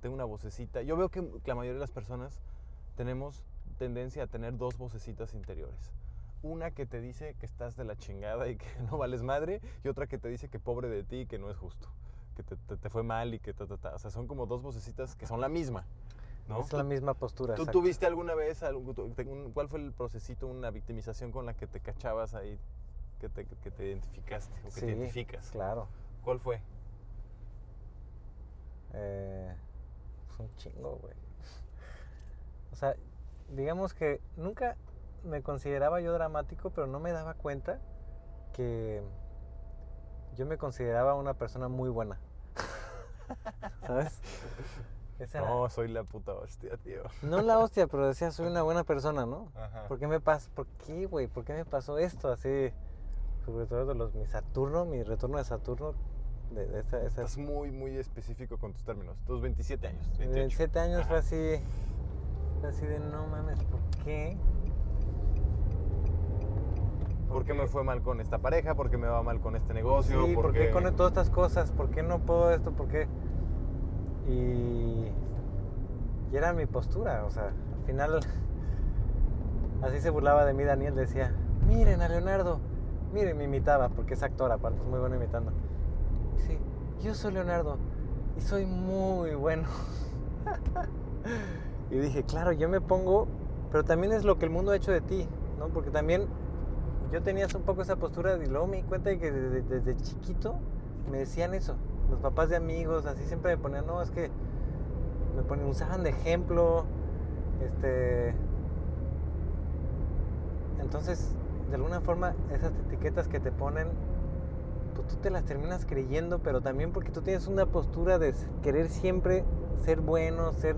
Speaker 1: tengo una vocecita? Yo veo que la mayoría de las personas tenemos tendencia a tener dos vocecitas interiores. Una que te dice que estás de la chingada y que [LAUGHS] no vales madre, y otra que te dice que pobre de ti y que no es justo, que te, te- te fue mal y que ta, ta, ta. O sea, son como dos vocecitas que son la misma, ¿no?
Speaker 2: Es la misma postura.
Speaker 1: ¿Tú
Speaker 2: exacto.
Speaker 1: tuviste alguna vez, algún- cuál fue el procesito, una victimización con la que te cachabas ahí, que te, que te identificaste o que
Speaker 2: Sí,
Speaker 1: te identificas?
Speaker 2: Claro.
Speaker 1: ¿Cuál fue?
Speaker 2: Eh, pues un chingo, güey. O sea, digamos que nunca me consideraba yo dramático, pero no me daba cuenta que yo me consideraba una persona muy buena. [LAUGHS] ¿Sabes? Esa
Speaker 1: No, soy la puta hostia, tío.
Speaker 2: no la hostia, pero decía, soy una buena persona, ¿no?
Speaker 1: Ajá.
Speaker 2: ¿Por qué me pasó? ¿Por qué, güey? ¿Por qué me pasó esto? Así, sobre todo de los, mi Saturno, mi retorno de Saturno, de, de esa, esa-
Speaker 1: Estás muy, muy específico con tus términos. Tus 27 años. 28.
Speaker 2: 27 años fue así, fue así de no mames, ¿por qué?
Speaker 1: ¿Por qué me fue mal con esta pareja? ¿Por qué me va mal con este negocio?
Speaker 2: Sí, ¿por qué con todas estas cosas? ¿Por qué no puedo esto? ¿Por qué? Y, y era mi postura, o sea, al final así se burlaba de mí Daniel, decía, miren a Leonardo, miren, me imitaba, porque es actor aparte, es muy bueno imitando. Sí, yo soy Leonardo y soy muy bueno. [LAUGHS] y dije, claro, yo me pongo, pero también es lo que el mundo ha hecho de ti, ¿no? Porque también yo tenía un poco esa postura y luego me cuenta de que desde chiquito me decían eso. Los papás de amigos así siempre me ponían, no, es que me ponían, usaban de ejemplo. Este. Entonces, de alguna forma, esas etiquetas que te ponen, pues tú te las terminas creyendo, pero también porque tú tienes una postura de querer siempre ser bueno, ser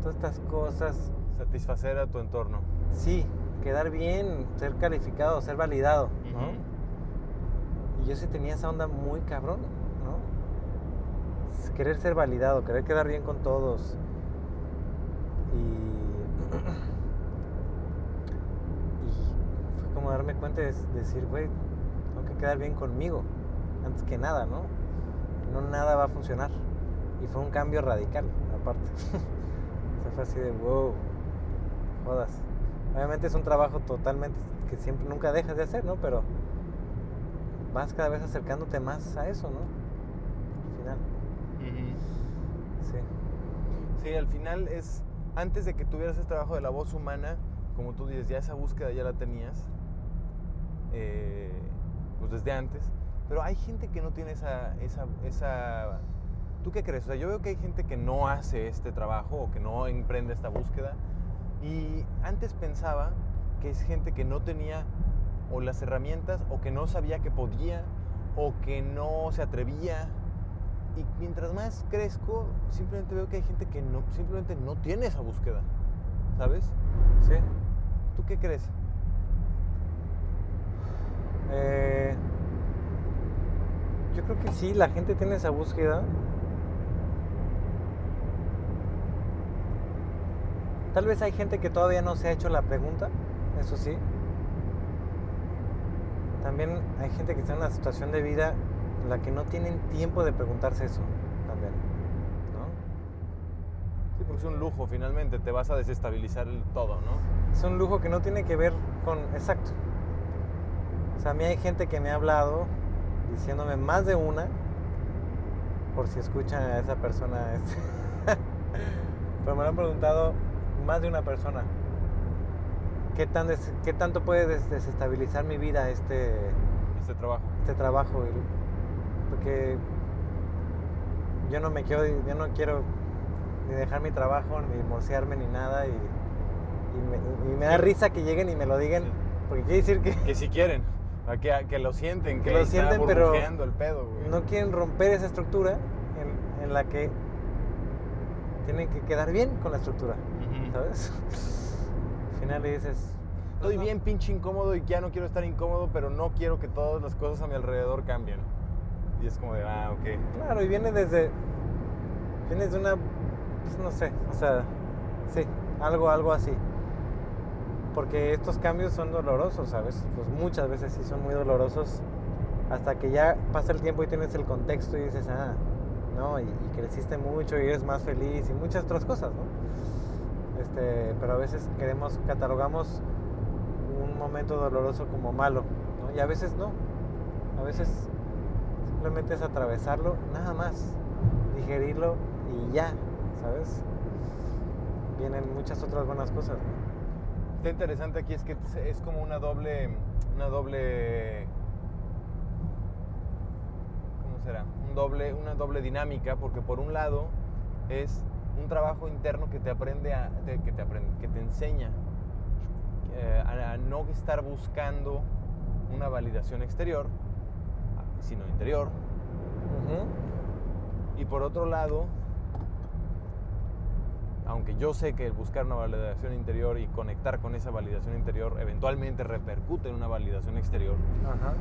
Speaker 2: todas estas cosas.
Speaker 1: Satisfacer a tu entorno.
Speaker 2: Sí, quedar bien, ser calificado, ser validado, ¿no? Y yo sí tenía esa onda muy cabrón, Querer ser validado, querer quedar bien con todos. Y. darme cuenta y des- decir, güey, tengo que quedar bien conmigo, antes que nada, ¿no? No nada va a funcionar. Y fue un cambio radical, aparte. [LAUGHS] o sea, fue así de, wow, jodas. Obviamente es un trabajo totalmente que siempre nunca dejas de hacer, ¿no? Pero vas cada vez acercándote más a eso, ¿no? Al final. Sí,
Speaker 1: al final es, antes de que tuvieras ese trabajo de la voz humana, como tú dices, ya esa búsqueda ya la tenías, eh, pues desde antes, pero hay gente que no tiene esa, esa, esa... ¿Tú qué crees? O sea, yo veo que hay gente que no hace este trabajo o que no emprende esta búsqueda y antes pensaba que es gente que no tenía o las herramientas o que no sabía que podía o que no se atrevía y mientras más crezco, simplemente veo que hay gente que no, simplemente no tiene esa búsqueda. ¿Sabes?
Speaker 2: Sí.
Speaker 1: ¿Tú qué crees?
Speaker 2: Eh, yo creo que sí, la gente tiene esa búsqueda. Tal vez hay gente que todavía no se ha hecho la pregunta, eso sí. También hay gente que está en una situación de vida la que no tienen tiempo de preguntarse eso también. ¿no?
Speaker 1: Sí, porque es un lujo finalmente, te vas a desestabilizar el todo, ¿no?
Speaker 2: Es un lujo que no tiene que ver con... Exacto. O sea, a mí hay gente que me ha hablado diciéndome más de una, por si escuchan a esa persona, [LAUGHS] este, pero me lo han preguntado más de una persona. ¿Qué, tan des- qué tanto puede des- desestabilizar mi vida este,
Speaker 1: Este trabajo.
Speaker 2: este trabajo? Y- Porque yo no me quiero, yo no quiero ni dejar mi trabajo, ni divorciarme, ni nada. Y, y me, y me da risa que lleguen y me lo digan,
Speaker 1: Sí.
Speaker 2: porque quiere decir que
Speaker 1: Que si quieren, que, lo sienten, que,
Speaker 2: Que lo
Speaker 1: está
Speaker 2: sienten, pero
Speaker 1: burbujeando el pedo, güey.
Speaker 2: no quieren romper esa estructura en, en la que tienen que quedar bien con la estructura. ¿sabes? Al final le dices...
Speaker 1: Estoy bien pinche incómodo y ya no quiero estar incómodo, pero no quiero que todas las cosas a mi alrededor cambien. Y es como de, ah, ok.
Speaker 2: Claro, y viene desde... Viene de una... pues, no sé, o sea, sí, algo, algo así. Porque estos cambios son dolorosos, ¿sabes? Pues muchas veces sí son muy dolorosos. Hasta que ya pasa el tiempo y tienes el contexto y dices, ah, no, y, y creciste mucho y eres más feliz y muchas otras cosas, ¿no? Este, pero a veces queremos, catalogamos un momento doloroso como malo, ¿no? Y a veces no. A veces simplemente es atravesarlo, nada más, digerirlo y ya, ¿sabes? Vienen muchas otras buenas cosas. ¿no?
Speaker 1: Está interesante aquí es que es como una doble, una doble, ¿cómo será? Un doble, una doble dinámica, porque por un lado es un trabajo interno que te aprende a, que te aprende, que te enseña eh, a no estar buscando una validación exterior, sino interior. Y por otro lado, aunque yo sé que el buscar una validación interior y conectar con esa validación interior eventualmente repercute en una validación exterior,
Speaker 2: Ajá.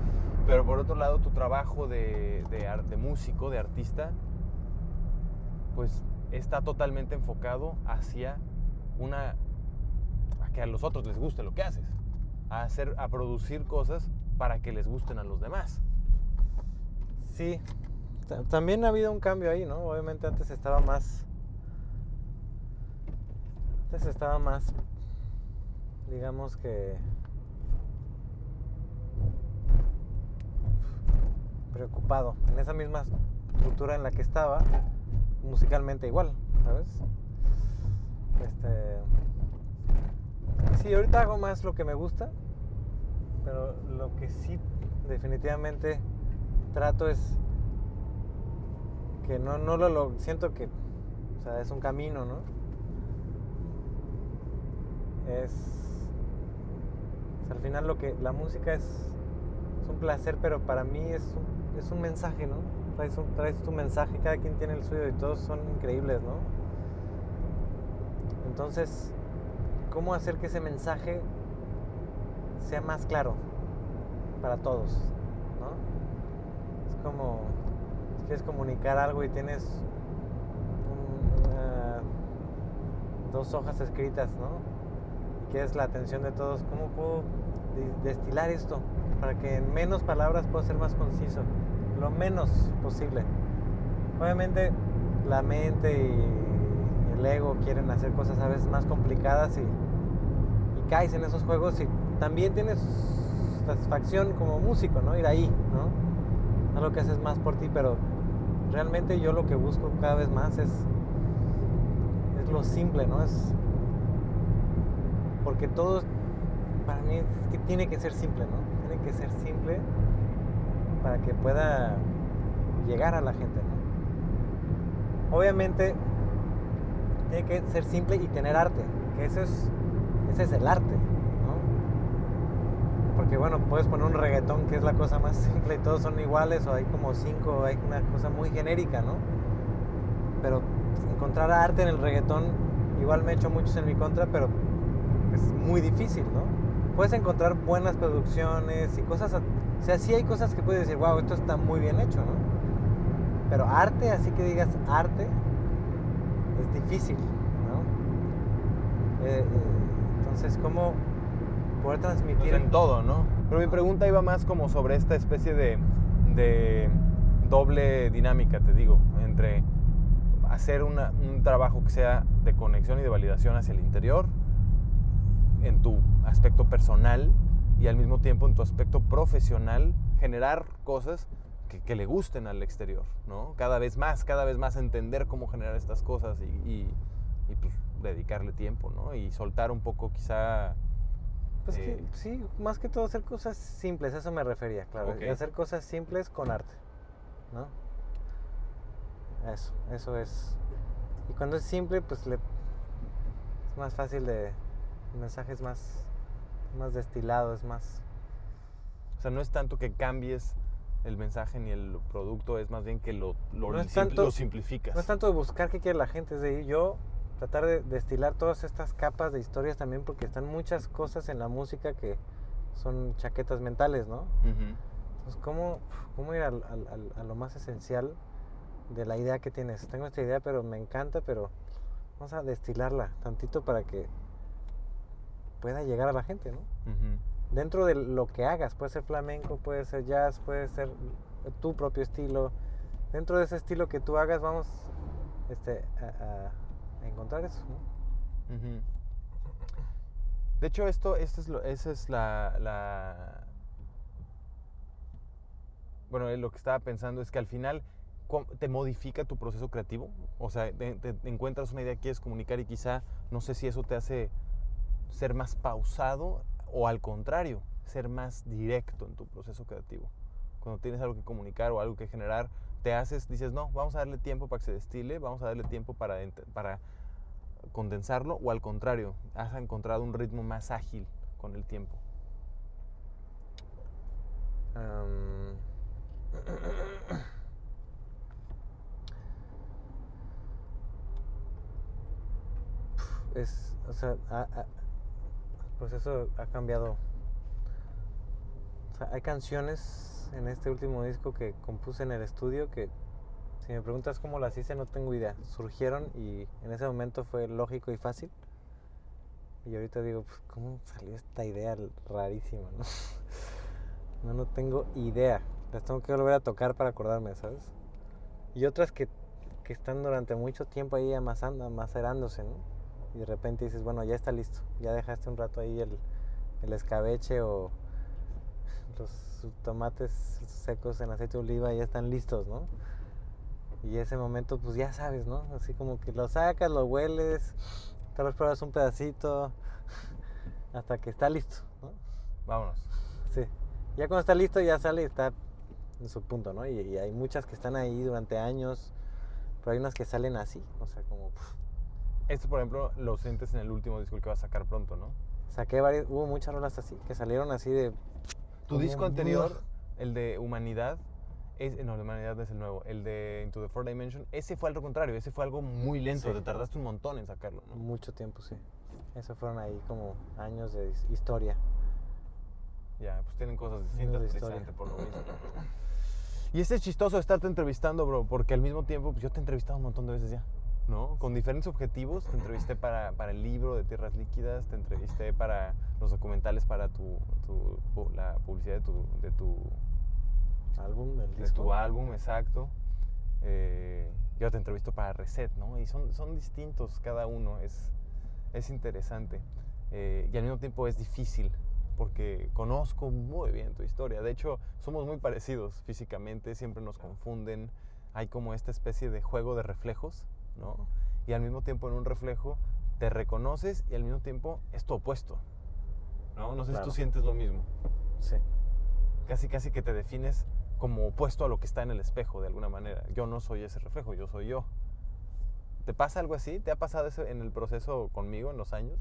Speaker 1: pero por otro lado tu trabajo de, de, de músico, de artista, pues está totalmente enfocado hacia una... a que a los otros les guste lo que haces, a, hacer, a producir cosas para que les gusten a los demás.
Speaker 2: Sí, ta- también ha habido un cambio ahí, ¿no? Obviamente antes estaba más. Antes estaba más. Digamos que. preocupado. En esa misma estructura en la que estaba, musicalmente igual, ¿sabes? Este. Sí, ahorita hago más lo que me gusta, pero lo que sí definitivamente trato es que no, no lo, siento que o sea, es un camino, ¿no? Es al final lo que la música es, un placer, pero para mí es un, es un mensaje, ¿no? Traes, un- traes tu mensaje, cada quien tiene el suyo y todos son increíbles, ¿no? Entonces, ¿cómo hacer que ese mensaje sea más claro para todos, como si quieres comunicar algo y tienes dos hojas escritas, ¿no? Y quieres la atención de todos, ¿cómo puedo de- destilar esto, para que en menos palabras pueda ser más conciso, lo menos posible. Obviamente la mente y el ego quieren hacer cosas a veces más complicadas y caes en esos juegos y también tienes satisfacción como músico, ¿no? Ir ahí, ¿no? Algo que haces más por ti, pero realmente yo lo que busco cada vez más es, es lo simple, ¿no? Es porque todo para mí es que tiene que ser simple, ¿no? Tiene que ser simple para que pueda llegar a la gente, ¿no? Obviamente tiene que ser simple y tener arte, que eso es, ese es el arte. Porque bueno, puedes poner un reggaetón que es la cosa más [LAUGHS] simple y todos son iguales o hay como cinco, hay una cosa muy genérica, ¿no? Pero encontrar arte en el reggaetón igual me he hecho muchos en mi contra, pero es muy difícil, ¿no? Puedes encontrar buenas producciones y cosas, o sea, sí hay cosas que puedes decir, wow, esto está muy bien hecho, ¿no? Pero arte, así que digas arte, es difícil, ¿no? Eh, eh, entonces, ¿cómo poder transmitir?
Speaker 1: Pues en todo, ¿no? Pero mi pregunta iba más como sobre esta especie de, de doble dinámica, te digo, entre hacer una- un trabajo que sea de conexión y de validación hacia el interior, en tu aspecto personal y al mismo tiempo en tu aspecto profesional, generar cosas que, que le gusten al exterior, ¿no? Cada vez más, cada vez más entender cómo generar estas cosas y, y- y, pues dedicarle tiempo, ¿no? Y soltar un poco quizá...
Speaker 2: Pues
Speaker 1: eh,
Speaker 2: que sí, más que todo hacer cosas simples, a eso me refería, claro. Hacer cosas simples con arte, ¿no? Eso, eso es. Y cuando es simple, pues le, es más fácil de. El mensaje es más, más destilado, es más.
Speaker 1: O sea, no es tanto que cambies el mensaje ni el producto, es más bien que lo, lo,
Speaker 2: No tanto-
Speaker 1: lo simplificas.
Speaker 2: No es tanto de buscar qué quiere la gente, es de yo tratar de destilar todas estas capas de historias también, porque están muchas cosas en la música que son chaquetas mentales, ¿no? Entonces, ¿cómo, cómo ir al- al- al- a lo más esencial de la idea que tienes? Tengo esta idea, pero me encanta, pero vamos a destilarla tantito para que pueda llegar a la gente, ¿no? Dentro de lo que hagas, puede ser flamenco, puede ser jazz, puede ser tu propio estilo. Dentro de ese estilo que tú hagas, vamos este, a encontrar eso, ¿no?
Speaker 1: De hecho, esto, es lo, esa es la, Bueno, eh, lo que estaba pensando es que al final te modifica tu proceso creativo. O sea, te, te encuentras una idea que quieres comunicar y quizá, no sé si eso te hace ser más pausado o al contrario, ser más directo en tu proceso creativo. Cuando tienes algo que comunicar o algo que generar, te haces, dices, no, vamos a darle tiempo para que se destile, vamos a darle tiempo para, para condensarlo, o al contrario, has encontrado un ritmo más ágil con el tiempo.
Speaker 2: Am, es, o sea, el proceso ha cambiado. O sea, hay canciones en este último disco que compuse en el estudio que, si me preguntas cómo las hice, no tengo idea. Surgieron y en ese momento fue lógico y fácil. Y ahorita digo, pues, ¿cómo salió esta idea rarísima, no? [LAUGHS] No, no tengo idea. Las tengo que volver a tocar para acordarme, ¿sabes? Y otras que, que están durante mucho tiempo ahí amasando, macerándose, ¿no? Y de repente dices, bueno, ya está listo. Ya dejaste un rato ahí el, el escabeche o los tomates secos en aceite de oliva ya están listos, ¿no? Y ese momento, pues ya sabes, ¿no? Así como que lo sacas, lo hueles, tal vez pruebas un pedacito, [LAUGHS] hasta que está listo, ¿no?
Speaker 1: Vámonos.
Speaker 2: Sí. Ya cuando está listo ya sale y está en su punto, ¿no? Y, y hay muchas que están ahí durante años, pero hay unas que salen así, o sea, como
Speaker 1: Esto, por ejemplo, lo sientes en el último disco que vas a sacar pronto, ¿no?
Speaker 2: saqué varias, hubo muchas rolas así, que salieron así de...
Speaker 1: Tu disco anterior,
Speaker 2: ¡buah!
Speaker 1: el de Humanidad, es, no, de Humanidad es el nuevo, el de Into the Four Dimension, ese fue al contrario, ese fue algo muy lento,
Speaker 2: Sí.
Speaker 1: te tardaste un montón en sacarlo, ¿no?
Speaker 2: Mucho tiempo, sí. Eso fueron ahí como años de his- historia.
Speaker 1: Ya, pues tienen cosas distintas precisamente por lo mismo. Y este es chistoso estarte entrevistando, bro, porque al mismo tiempo, pues yo te he entrevistado un montón de veces ya, ¿no? Con diferentes objetivos. Te entrevisté para, para el libro de Tierras Líquidas, te entrevisté para los documentales, para tu, tu- la publicidad de tu, de tu,
Speaker 2: Álbum, el
Speaker 1: de
Speaker 2: disco.
Speaker 1: tu álbum, exacto. Eh, yo te entrevisto para Reset, ¿no? Y son, son distintos cada uno, es, es interesante. Eh, y al mismo tiempo es difícil, porque conozco muy bien tu historia. De hecho, somos muy parecidos físicamente, siempre nos confunden. Hay como esta especie de juego de reflejos, ¿no? Y al mismo tiempo en un reflejo te reconoces y al mismo tiempo es tu opuesto. ¿No? No sé si
Speaker 2: Claro.
Speaker 1: tú sientes lo mismo.
Speaker 2: Sí.
Speaker 1: Casi, casi que te defines como opuesto a lo que está en el espejo, de alguna manera. Yo no soy ese reflejo, yo soy yo. ¿Te pasa algo así? ¿Te ha pasado eso en el proceso conmigo en los años?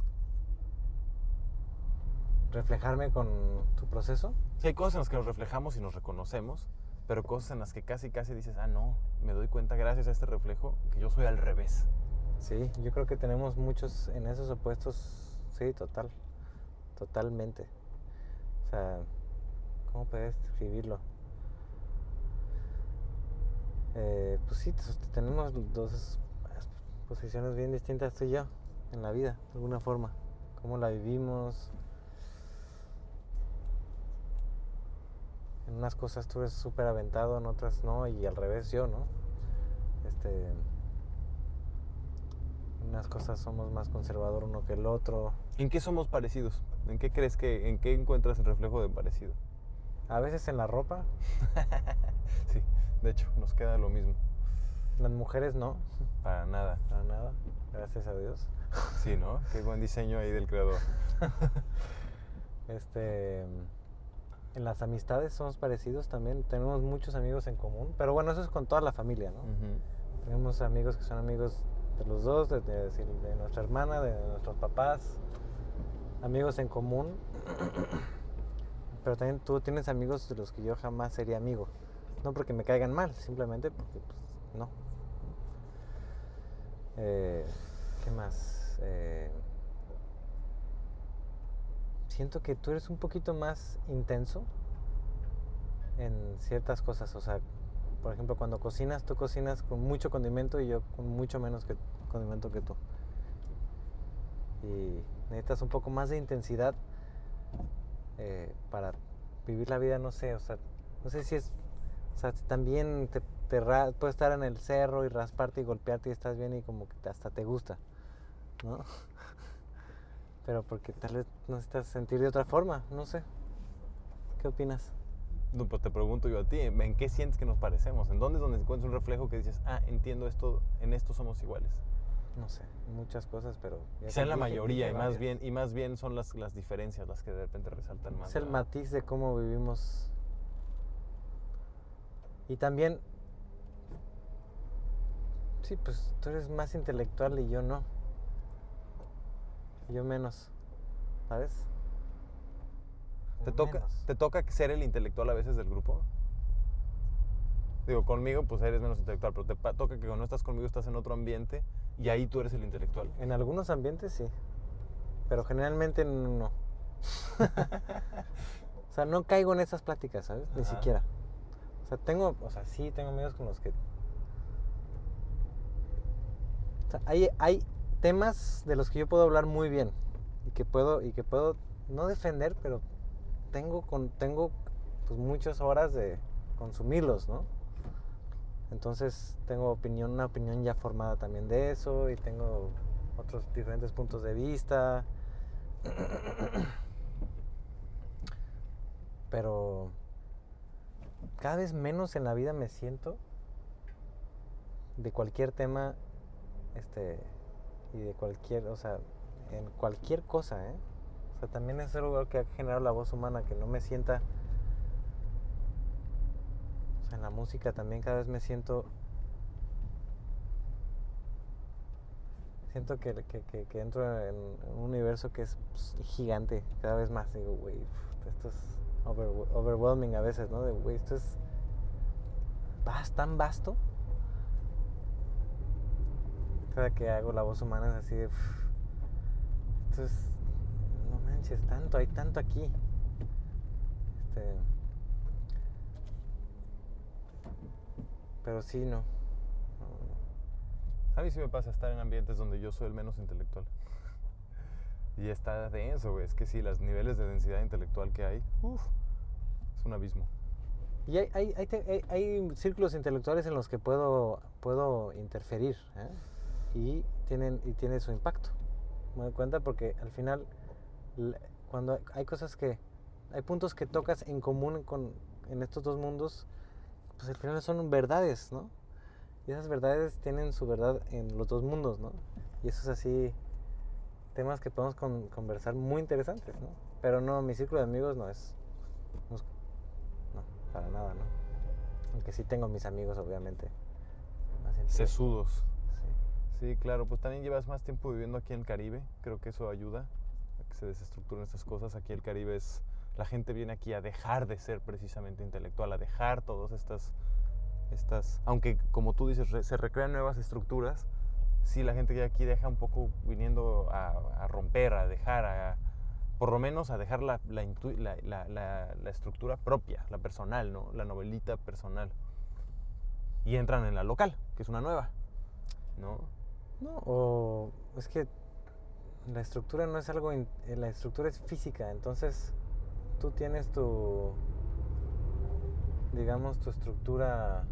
Speaker 2: Reflejarme con tu proceso.
Speaker 1: Sí, hay cosas en las que nos reflejamos y nos reconocemos, pero cosas en las que casi, casi dices, ah, no, me doy cuenta gracias a este reflejo que yo soy al revés.
Speaker 2: Sí, yo creo que tenemos muchos en esos opuestos. Sí, total. Totalmente. O sea, ¿cómo puedes describirlo? Eh, pues sí, tenemos dos posiciones bien distintas tú y yo en la vida, de alguna forma. Cómo la vivimos. En unas cosas tú eres súper aventado, en otras no, y al revés yo, ¿no? Este. En unas cosas somos más conservador uno que el otro.
Speaker 1: ¿En qué somos parecidos? ¿En qué crees que, en qué encuentras el reflejo de parecido?
Speaker 2: A veces en la ropa, [LAUGHS]
Speaker 1: sí, de hecho, nos queda lo mismo.
Speaker 2: las mujeres no,
Speaker 1: Para nada.
Speaker 2: para nada, gracias a Dios.
Speaker 1: Sí, ¿no? Qué buen diseño ahí del creador. [LAUGHS]
Speaker 2: Este, en las amistades somos parecidos también, tenemos muchos amigos en común, pero bueno, eso es con toda la familia, ¿no? Tenemos amigos que son amigos de los dos, de, de- decir, de nuestra hermana, de nuestros papás, amigos en común. Pero también tú tienes amigos de los que yo jamás sería amigo. No porque me caigan mal, simplemente porque pues, no. Eh, ¿Qué más? Eh, siento que tú eres un poquito más intenso en ciertas cosas. O sea, por ejemplo, cuando cocinas, tú cocinas con mucho condimento y yo con mucho menos condimento que tú. Y necesitas un poco más de intensidad eh, para vivir la vida, no sé, o sea, no sé si es, o sea, también te, te puedes estar en el cerro y rasparte y golpearte y estás bien y como que hasta te gusta, ¿no? Pero porque tal vez necesitas sentir de otra forma, no sé. ¿Qué opinas?
Speaker 1: No, pues te pregunto yo a ti, ¿en qué sientes que nos parecemos? ¿En dónde es donde encuentras un reflejo que dices, ah, entiendo esto, en esto somos iguales?
Speaker 2: No sé, muchas cosas, pero...
Speaker 1: Quizá en la mayoría, y más, bien, y más bien son las, las diferencias las que de repente resaltan más.
Speaker 2: Es el
Speaker 1: ¿verdad?
Speaker 2: matiz de cómo vivimos. Y también, sí, pues tú eres más intelectual y yo no. Yo menos, ¿sabes?
Speaker 1: ¿Te toca,
Speaker 2: menos.
Speaker 1: ¿Te toca ser el intelectual a veces del grupo? Digo, conmigo pues eres menos intelectual, pero te toca que cuando no estás conmigo estás en otro ambiente y ahí tú eres el intelectual.
Speaker 2: En algunos ambientes sí, pero generalmente no. o sea, no caigo en esas pláticas, ¿sabes? Ni
Speaker 1: Ajá.
Speaker 2: siquiera. O sea, tengo, o sea, sí tengo amigos con los que... O sea, hay, hay temas de los que yo puedo hablar muy bien y que puedo, y que puedo no defender, pero tengo, con, tengo pues muchas horas de consumirlos, ¿no? Entonces tengo opinión, una opinión ya formada también de eso y tengo otros diferentes puntos de vista. [CLEARS THROAT] Pero cada vez menos en la vida me siento de cualquier tema este y de cualquier, o sea, en cualquier cosa, ¿eh? O sea, también es algo que ha generado la voz humana, que no me sienta o sea, en la música también cada vez me siento. Siento que, que, que- entro en un universo que es pues, gigante, cada vez más. Digo, güey, esto es over- overwhelming a veces, ¿no? De, güey, esto es tan vasto. Que hago la voz humana es así de. uf, esto es. No manches, tanto, hay tanto aquí. Este. Pero sí, no.
Speaker 1: A mí sí me pasa estar en ambientes donde yo soy el menos intelectual. Y está denso, güey. Es que sí, los niveles de densidad intelectual que hay, uf, es un abismo.
Speaker 2: Y hay, hay, hay- hay círculos intelectuales en los que puedo, puedo interferir ¿eh? Y, tienen, y tiene su impacto. Me doy cuenta porque al final, cuando hay- cosas que, hay puntos que tocas en común con, en estos dos mundos, pues al final son verdades, ¿no? Y esas verdades tienen su verdad en los dos mundos, ¿no? Y eso es así, temas que podemos con- conversar muy interesantes, ¿no? Pero no, mi círculo de amigos no es, no es no, para nada, ¿no? Aunque sí tengo mis amigos, obviamente.
Speaker 1: Sesudos.
Speaker 2: Sí.
Speaker 1: Claro, pues también llevas más tiempo viviendo aquí en el Caribe. Creo que eso ayuda a que se desestructuren estas cosas. Aquí el Caribe es. La gente viene aquí a dejar de ser precisamente intelectual, a dejar todas estas. estas aunque, como tú dices, se recrean nuevas estructuras. Sí, la gente que aquí deja un poco viniendo a, romper, a dejar, a, por lo menos a dejar la- la- la estructura propia, la personal, ¿no? La novelita personal. Y entran en la local, que es una nueva, ¿no?
Speaker 2: No, o es que la estructura no es algo, in- eh, la estructura es física, entonces tú tienes tu, digamos, tu estructura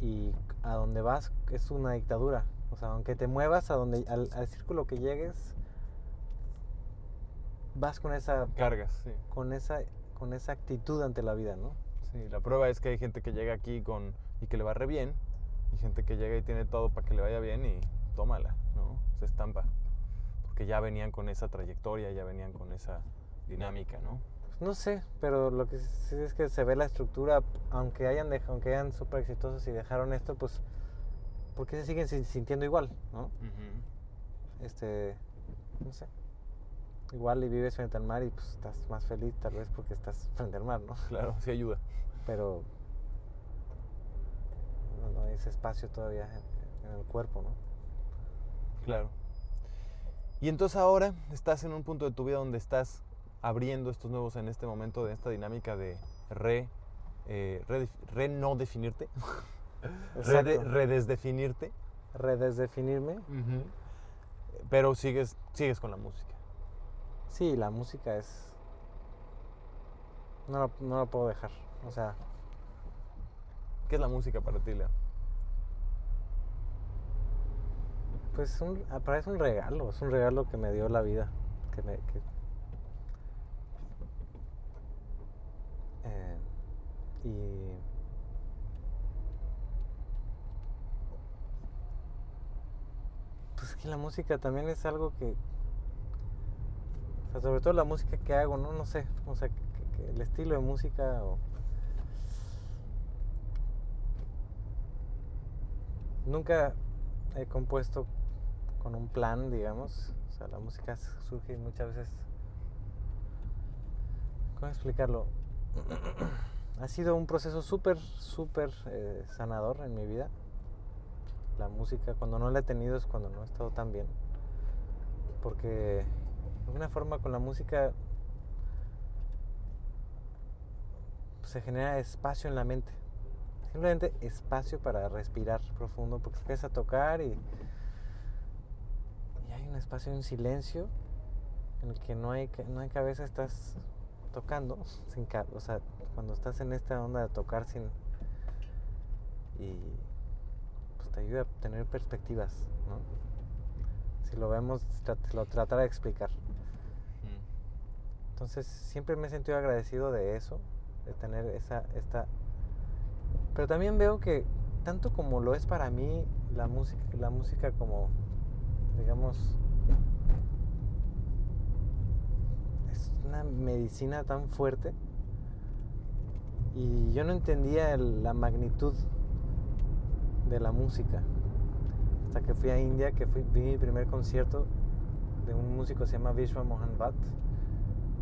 Speaker 2: y a donde vas es una dictadura. O sea, aunque te muevas a donde, al, al círculo que llegues, vas con esa,
Speaker 1: Cargas, sí.
Speaker 2: con esa, con esa actitud ante la vida, ¿no?
Speaker 1: Sí, la prueba es que hay gente que llega aquí con y que le va re bien y gente que llega y tiene todo para que le vaya bien y tómala, ¿no? Se estampa. Porque ya venían con esa trayectoria, ya venían con esa dinámica, ¿no?
Speaker 2: No sé, pero lo que sí es que se ve la estructura, aunque hayan dejado, aunque hayan súper exitosos y dejaron esto, pues, ¿por qué se siguen sin- sintiendo igual, no? Este, no sé. Igual y vives frente al mar y pues estás más feliz tal vez porque estás frente al mar, ¿no?
Speaker 1: Claro, sí ayuda.
Speaker 2: Pero no, no hay ese espacio todavía en, en el cuerpo, ¿no?
Speaker 1: Claro. Y entonces ahora estás en un punto de tu vida donde estás abriendo estos nuevos en este momento de esta dinámica de re, eh, re, re no definirte, [LAUGHS] re, redesdefinirte,
Speaker 2: Redesdefinirme.
Speaker 1: pero sigues, sigues con la música.
Speaker 2: Sí, la música es... No la, no la puedo dejar. O sea,
Speaker 1: ¿Qué es la música para ti, Leo?
Speaker 2: Pues un, ah, es un regalo, es un regalo que me dio la vida. Que me, Eh, y pues que la música también es algo que, sobre todo la música que hago, no, no sé, o sea, el estilo de música o nunca he compuesto con un plan, digamos. O sea, la música surge muchas veces. ¿Cómo explicarlo? [CLEARS THROAT] ha sido un proceso súper, súper eh, sanador en mi vida. La música, cuando no la he tenido es cuando no he estado tan bien. Porque de alguna forma con la música se genera espacio en la mente. Simplemente espacio para respirar profundo, porque empiezas a tocar y, y hay un espacio, un silencio en el que no hay, no hay cabeza, estás tocando, [LAUGHS] sin o sea, cuando estás en esta onda de tocar sin... Y pues te ayuda a tener perspectivas, ¿no? Si lo vemos, lo tratar de explicar. Entonces siempre me he sentido agradecido de eso, de tener esa, esta... Pero también veo que tanto como lo es para mí la música, la música como, digamos, es una medicina tan fuerte y yo no entendía la magnitud de la música hasta que fui a India, que fui, vi mi primer concierto de un músico que se llama Vishwa Mohan Bhatt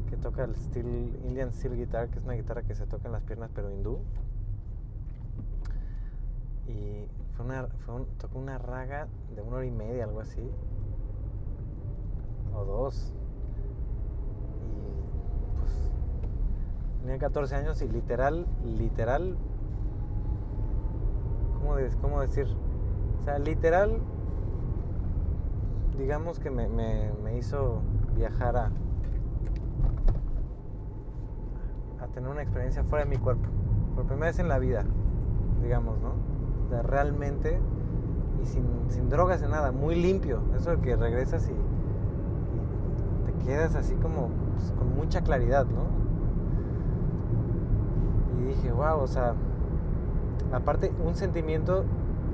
Speaker 2: que toca el steel, Indian Steel Guitar, que es una guitarra que se toca en las piernas pero hindú. Y fue una, fue tocó una raga de una hora y media, algo así. O dos. Y pues tenía 14 años y literal, literal, ¿cómo, de- cómo decir? O sea, literal, digamos que me, me- me hizo viajar a, a tener una experiencia fuera de mi cuerpo. Por primera vez en la vida, digamos, ¿no? Realmente y sin, sin drogas, sin nada, muy limpio. Eso de que regresas y, te quedas así como pues, con mucha claridad, ¿no? Y dije, wow, o sea, aparte un sentimiento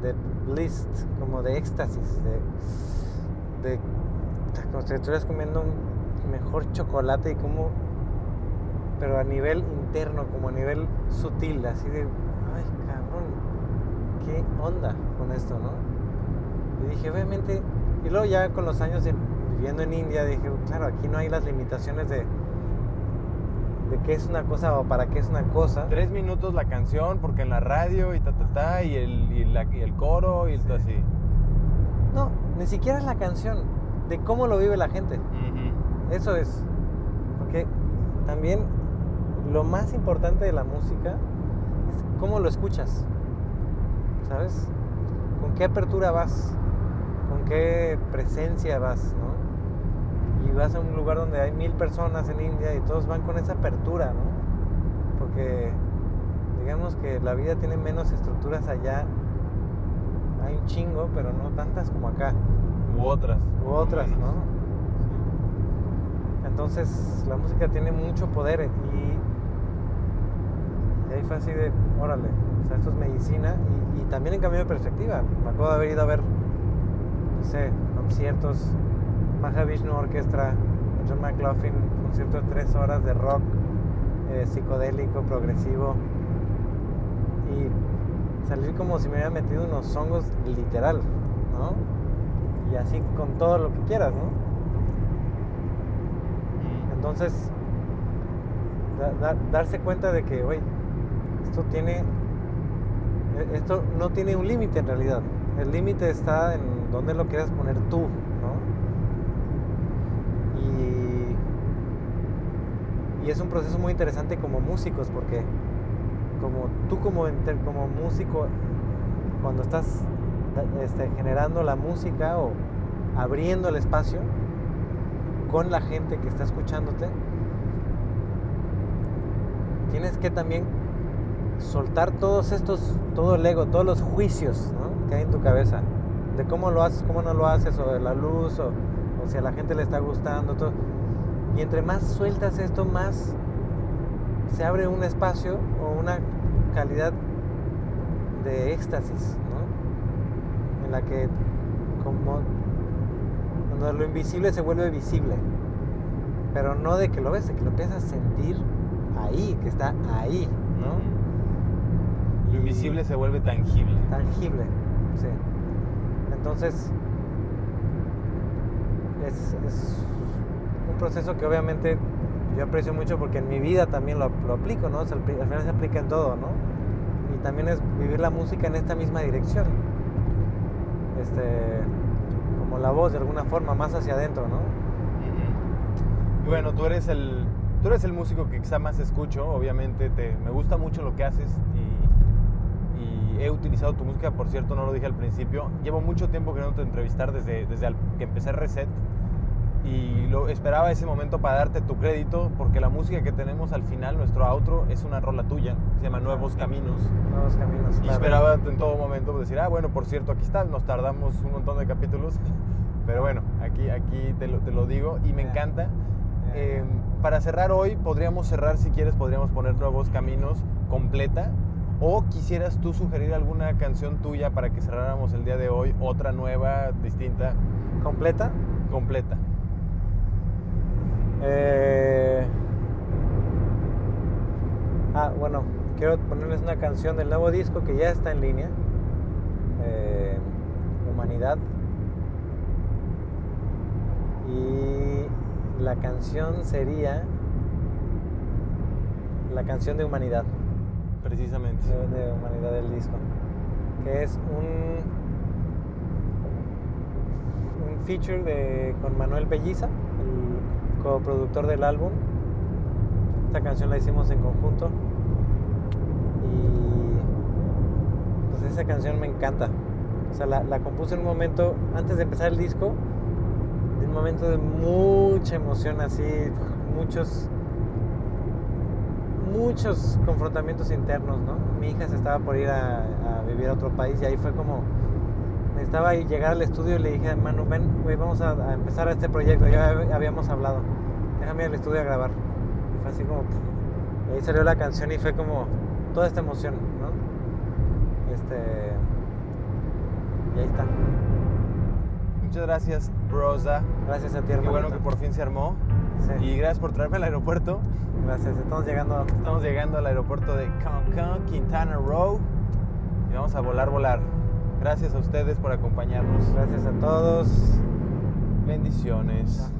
Speaker 2: de bliss, como de éxtasis, de, de como si estuvieras comiendo mejor chocolate y como, pero a nivel interno, como a nivel sutil, así de, qué onda con esto, ¿no? Y dije, obviamente, y luego ya con los años de- viviendo en India, dije, claro, aquí no hay las limitaciones de, de qué es una cosa o para qué es una cosa.
Speaker 1: Tres minutos la canción, porque en la radio y ta, ta, ta, y el, y la- y el coro y
Speaker 2: Sí.
Speaker 1: todo así.
Speaker 2: No, ni siquiera es la canción, de cómo lo vive la gente. Eso es. Porque también lo más importante de la música es cómo lo escuchas. ¿Sabes? ¿Con qué apertura vas? ¿Con qué presencia vas? ¿no? Y vas a un lugar donde hay mil personas en India y todos van con esa apertura, ¿no? Porque digamos que la vida tiene menos estructuras allá. Hay un chingo, pero no tantas como acá.
Speaker 1: U otras.
Speaker 2: U otras,
Speaker 1: Menos.
Speaker 2: ¿no? Entonces la música tiene mucho poder y, y ahí fue así de, órale, o sea, esto es medicina y, y también en cambio de perspectiva. Me acuerdo de haber ido a ver, no sé, conciertos, Mahavishnu Orchestra, John McLaughlin, concierto de tres horas de rock eh, psicodélico, progresivo y salir como si me hubiera metido unos hongos literal, ¿no? Y así con todo lo que quieras, ¿no?
Speaker 1: Ujú.
Speaker 2: Entonces, da- da- darse cuenta de que, oye, esto tiene, esto no tiene un límite en realidad. El límite está en dónde lo quieras poner tú, ¿no? Y, y es un proceso muy interesante como músicos, porque como tú como, como músico, cuando estás este, generando la música o abriendo el espacio, con la gente que está escuchándote, tienes que también soltar todos estos, todo el ego, todos los juicios que hay en tu cabeza, de cómo lo haces, cómo no lo haces, o de la luz, o, o si a la gente le está gustando, todo. Y entre más sueltas esto, más se abre un espacio o una calidad de éxtasis, ¿no? En la que como cuando lo invisible se vuelve visible. Pero no de que lo ves, de que lo empiezas a sentir ahí, que está ahí, ¿no?
Speaker 1: Invisible se vuelve tangible.
Speaker 2: Tangible, sí. Entonces, es, es un proceso que obviamente yo aprecio mucho porque en mi vida también lo, lo aplico, ¿no? O sea, al, final se aplica en todo, ¿no? Y también es vivir la música en esta misma dirección. Este, como la voz de alguna forma, más hacia adentro, ¿no?
Speaker 1: Y bueno, tú eres el, tú eres el músico que quizá más escucho, obviamente te, me gusta mucho lo que haces y he utilizado tu música, por cierto, no lo dije al principio, llevo mucho tiempo queriendo entrevistar desde, desde que empecé Reset y lo esperaba ese momento para darte tu crédito porque la música que tenemos al final, nuestro outro, es una rola tuya, se llama Nuevos Caminos.
Speaker 2: Nuevos caminos.
Speaker 1: Y
Speaker 2: claro.
Speaker 1: esperaba en todo momento decir, ah, bueno, por cierto, aquí está, nos tardamos un montón de capítulos, [LAUGHS] pero bueno, aquí, aquí te, lo, te lo digo y me encanta. Eh, para cerrar hoy, podríamos cerrar, si quieres, podríamos poner Nuevos Caminos completa. O quisieras tú sugerir alguna canción tuya para que cerráramos el día de hoy, otra nueva, distinta,
Speaker 2: ¿Completa?
Speaker 1: completa.
Speaker 2: Eh, Ah, bueno, quiero ponerles una canción del nuevo disco que ya está en línea. eh, Humanidad. Y la canción sería la canción de Humanidad,
Speaker 1: Precisamente.
Speaker 2: de, Humanidad del disco, que es un un feature de, con Manuel Belliza, el coproductor del álbum. Esta canción la hicimos en conjunto y pues esa canción me encanta. O sea, la, la compuse en un momento, antes de empezar el disco, de un momento de mucha emoción, así, muchos, muchos confrontamientos internos, ¿no? Mi hija se estaba por ir a, a vivir a otro país y ahí fue como, necesitaba ir- llegar al estudio y le dije, Manu, ven, güey, vamos a, a empezar este proyecto, ya hab- habíamos hablado, déjame ir al estudio a grabar. Y fue así como, y ahí salió la canción y fue como toda esta emoción, ¿no? Este, y ahí está.
Speaker 1: Muchas gracias, Brosa.
Speaker 2: Gracias a ti,
Speaker 1: Qué
Speaker 2: hermanito.
Speaker 1: bueno que por fin se armó.
Speaker 2: Sí,
Speaker 1: Y gracias por traerme al aeropuerto.
Speaker 2: gracias, estamos llegando.
Speaker 1: Estamos llegando al aeropuerto de Cancún, Quintana Roo. Y vamos a volar, volar. Gracias a ustedes por acompañarnos.
Speaker 2: Gracias a todos.
Speaker 1: Bendiciones.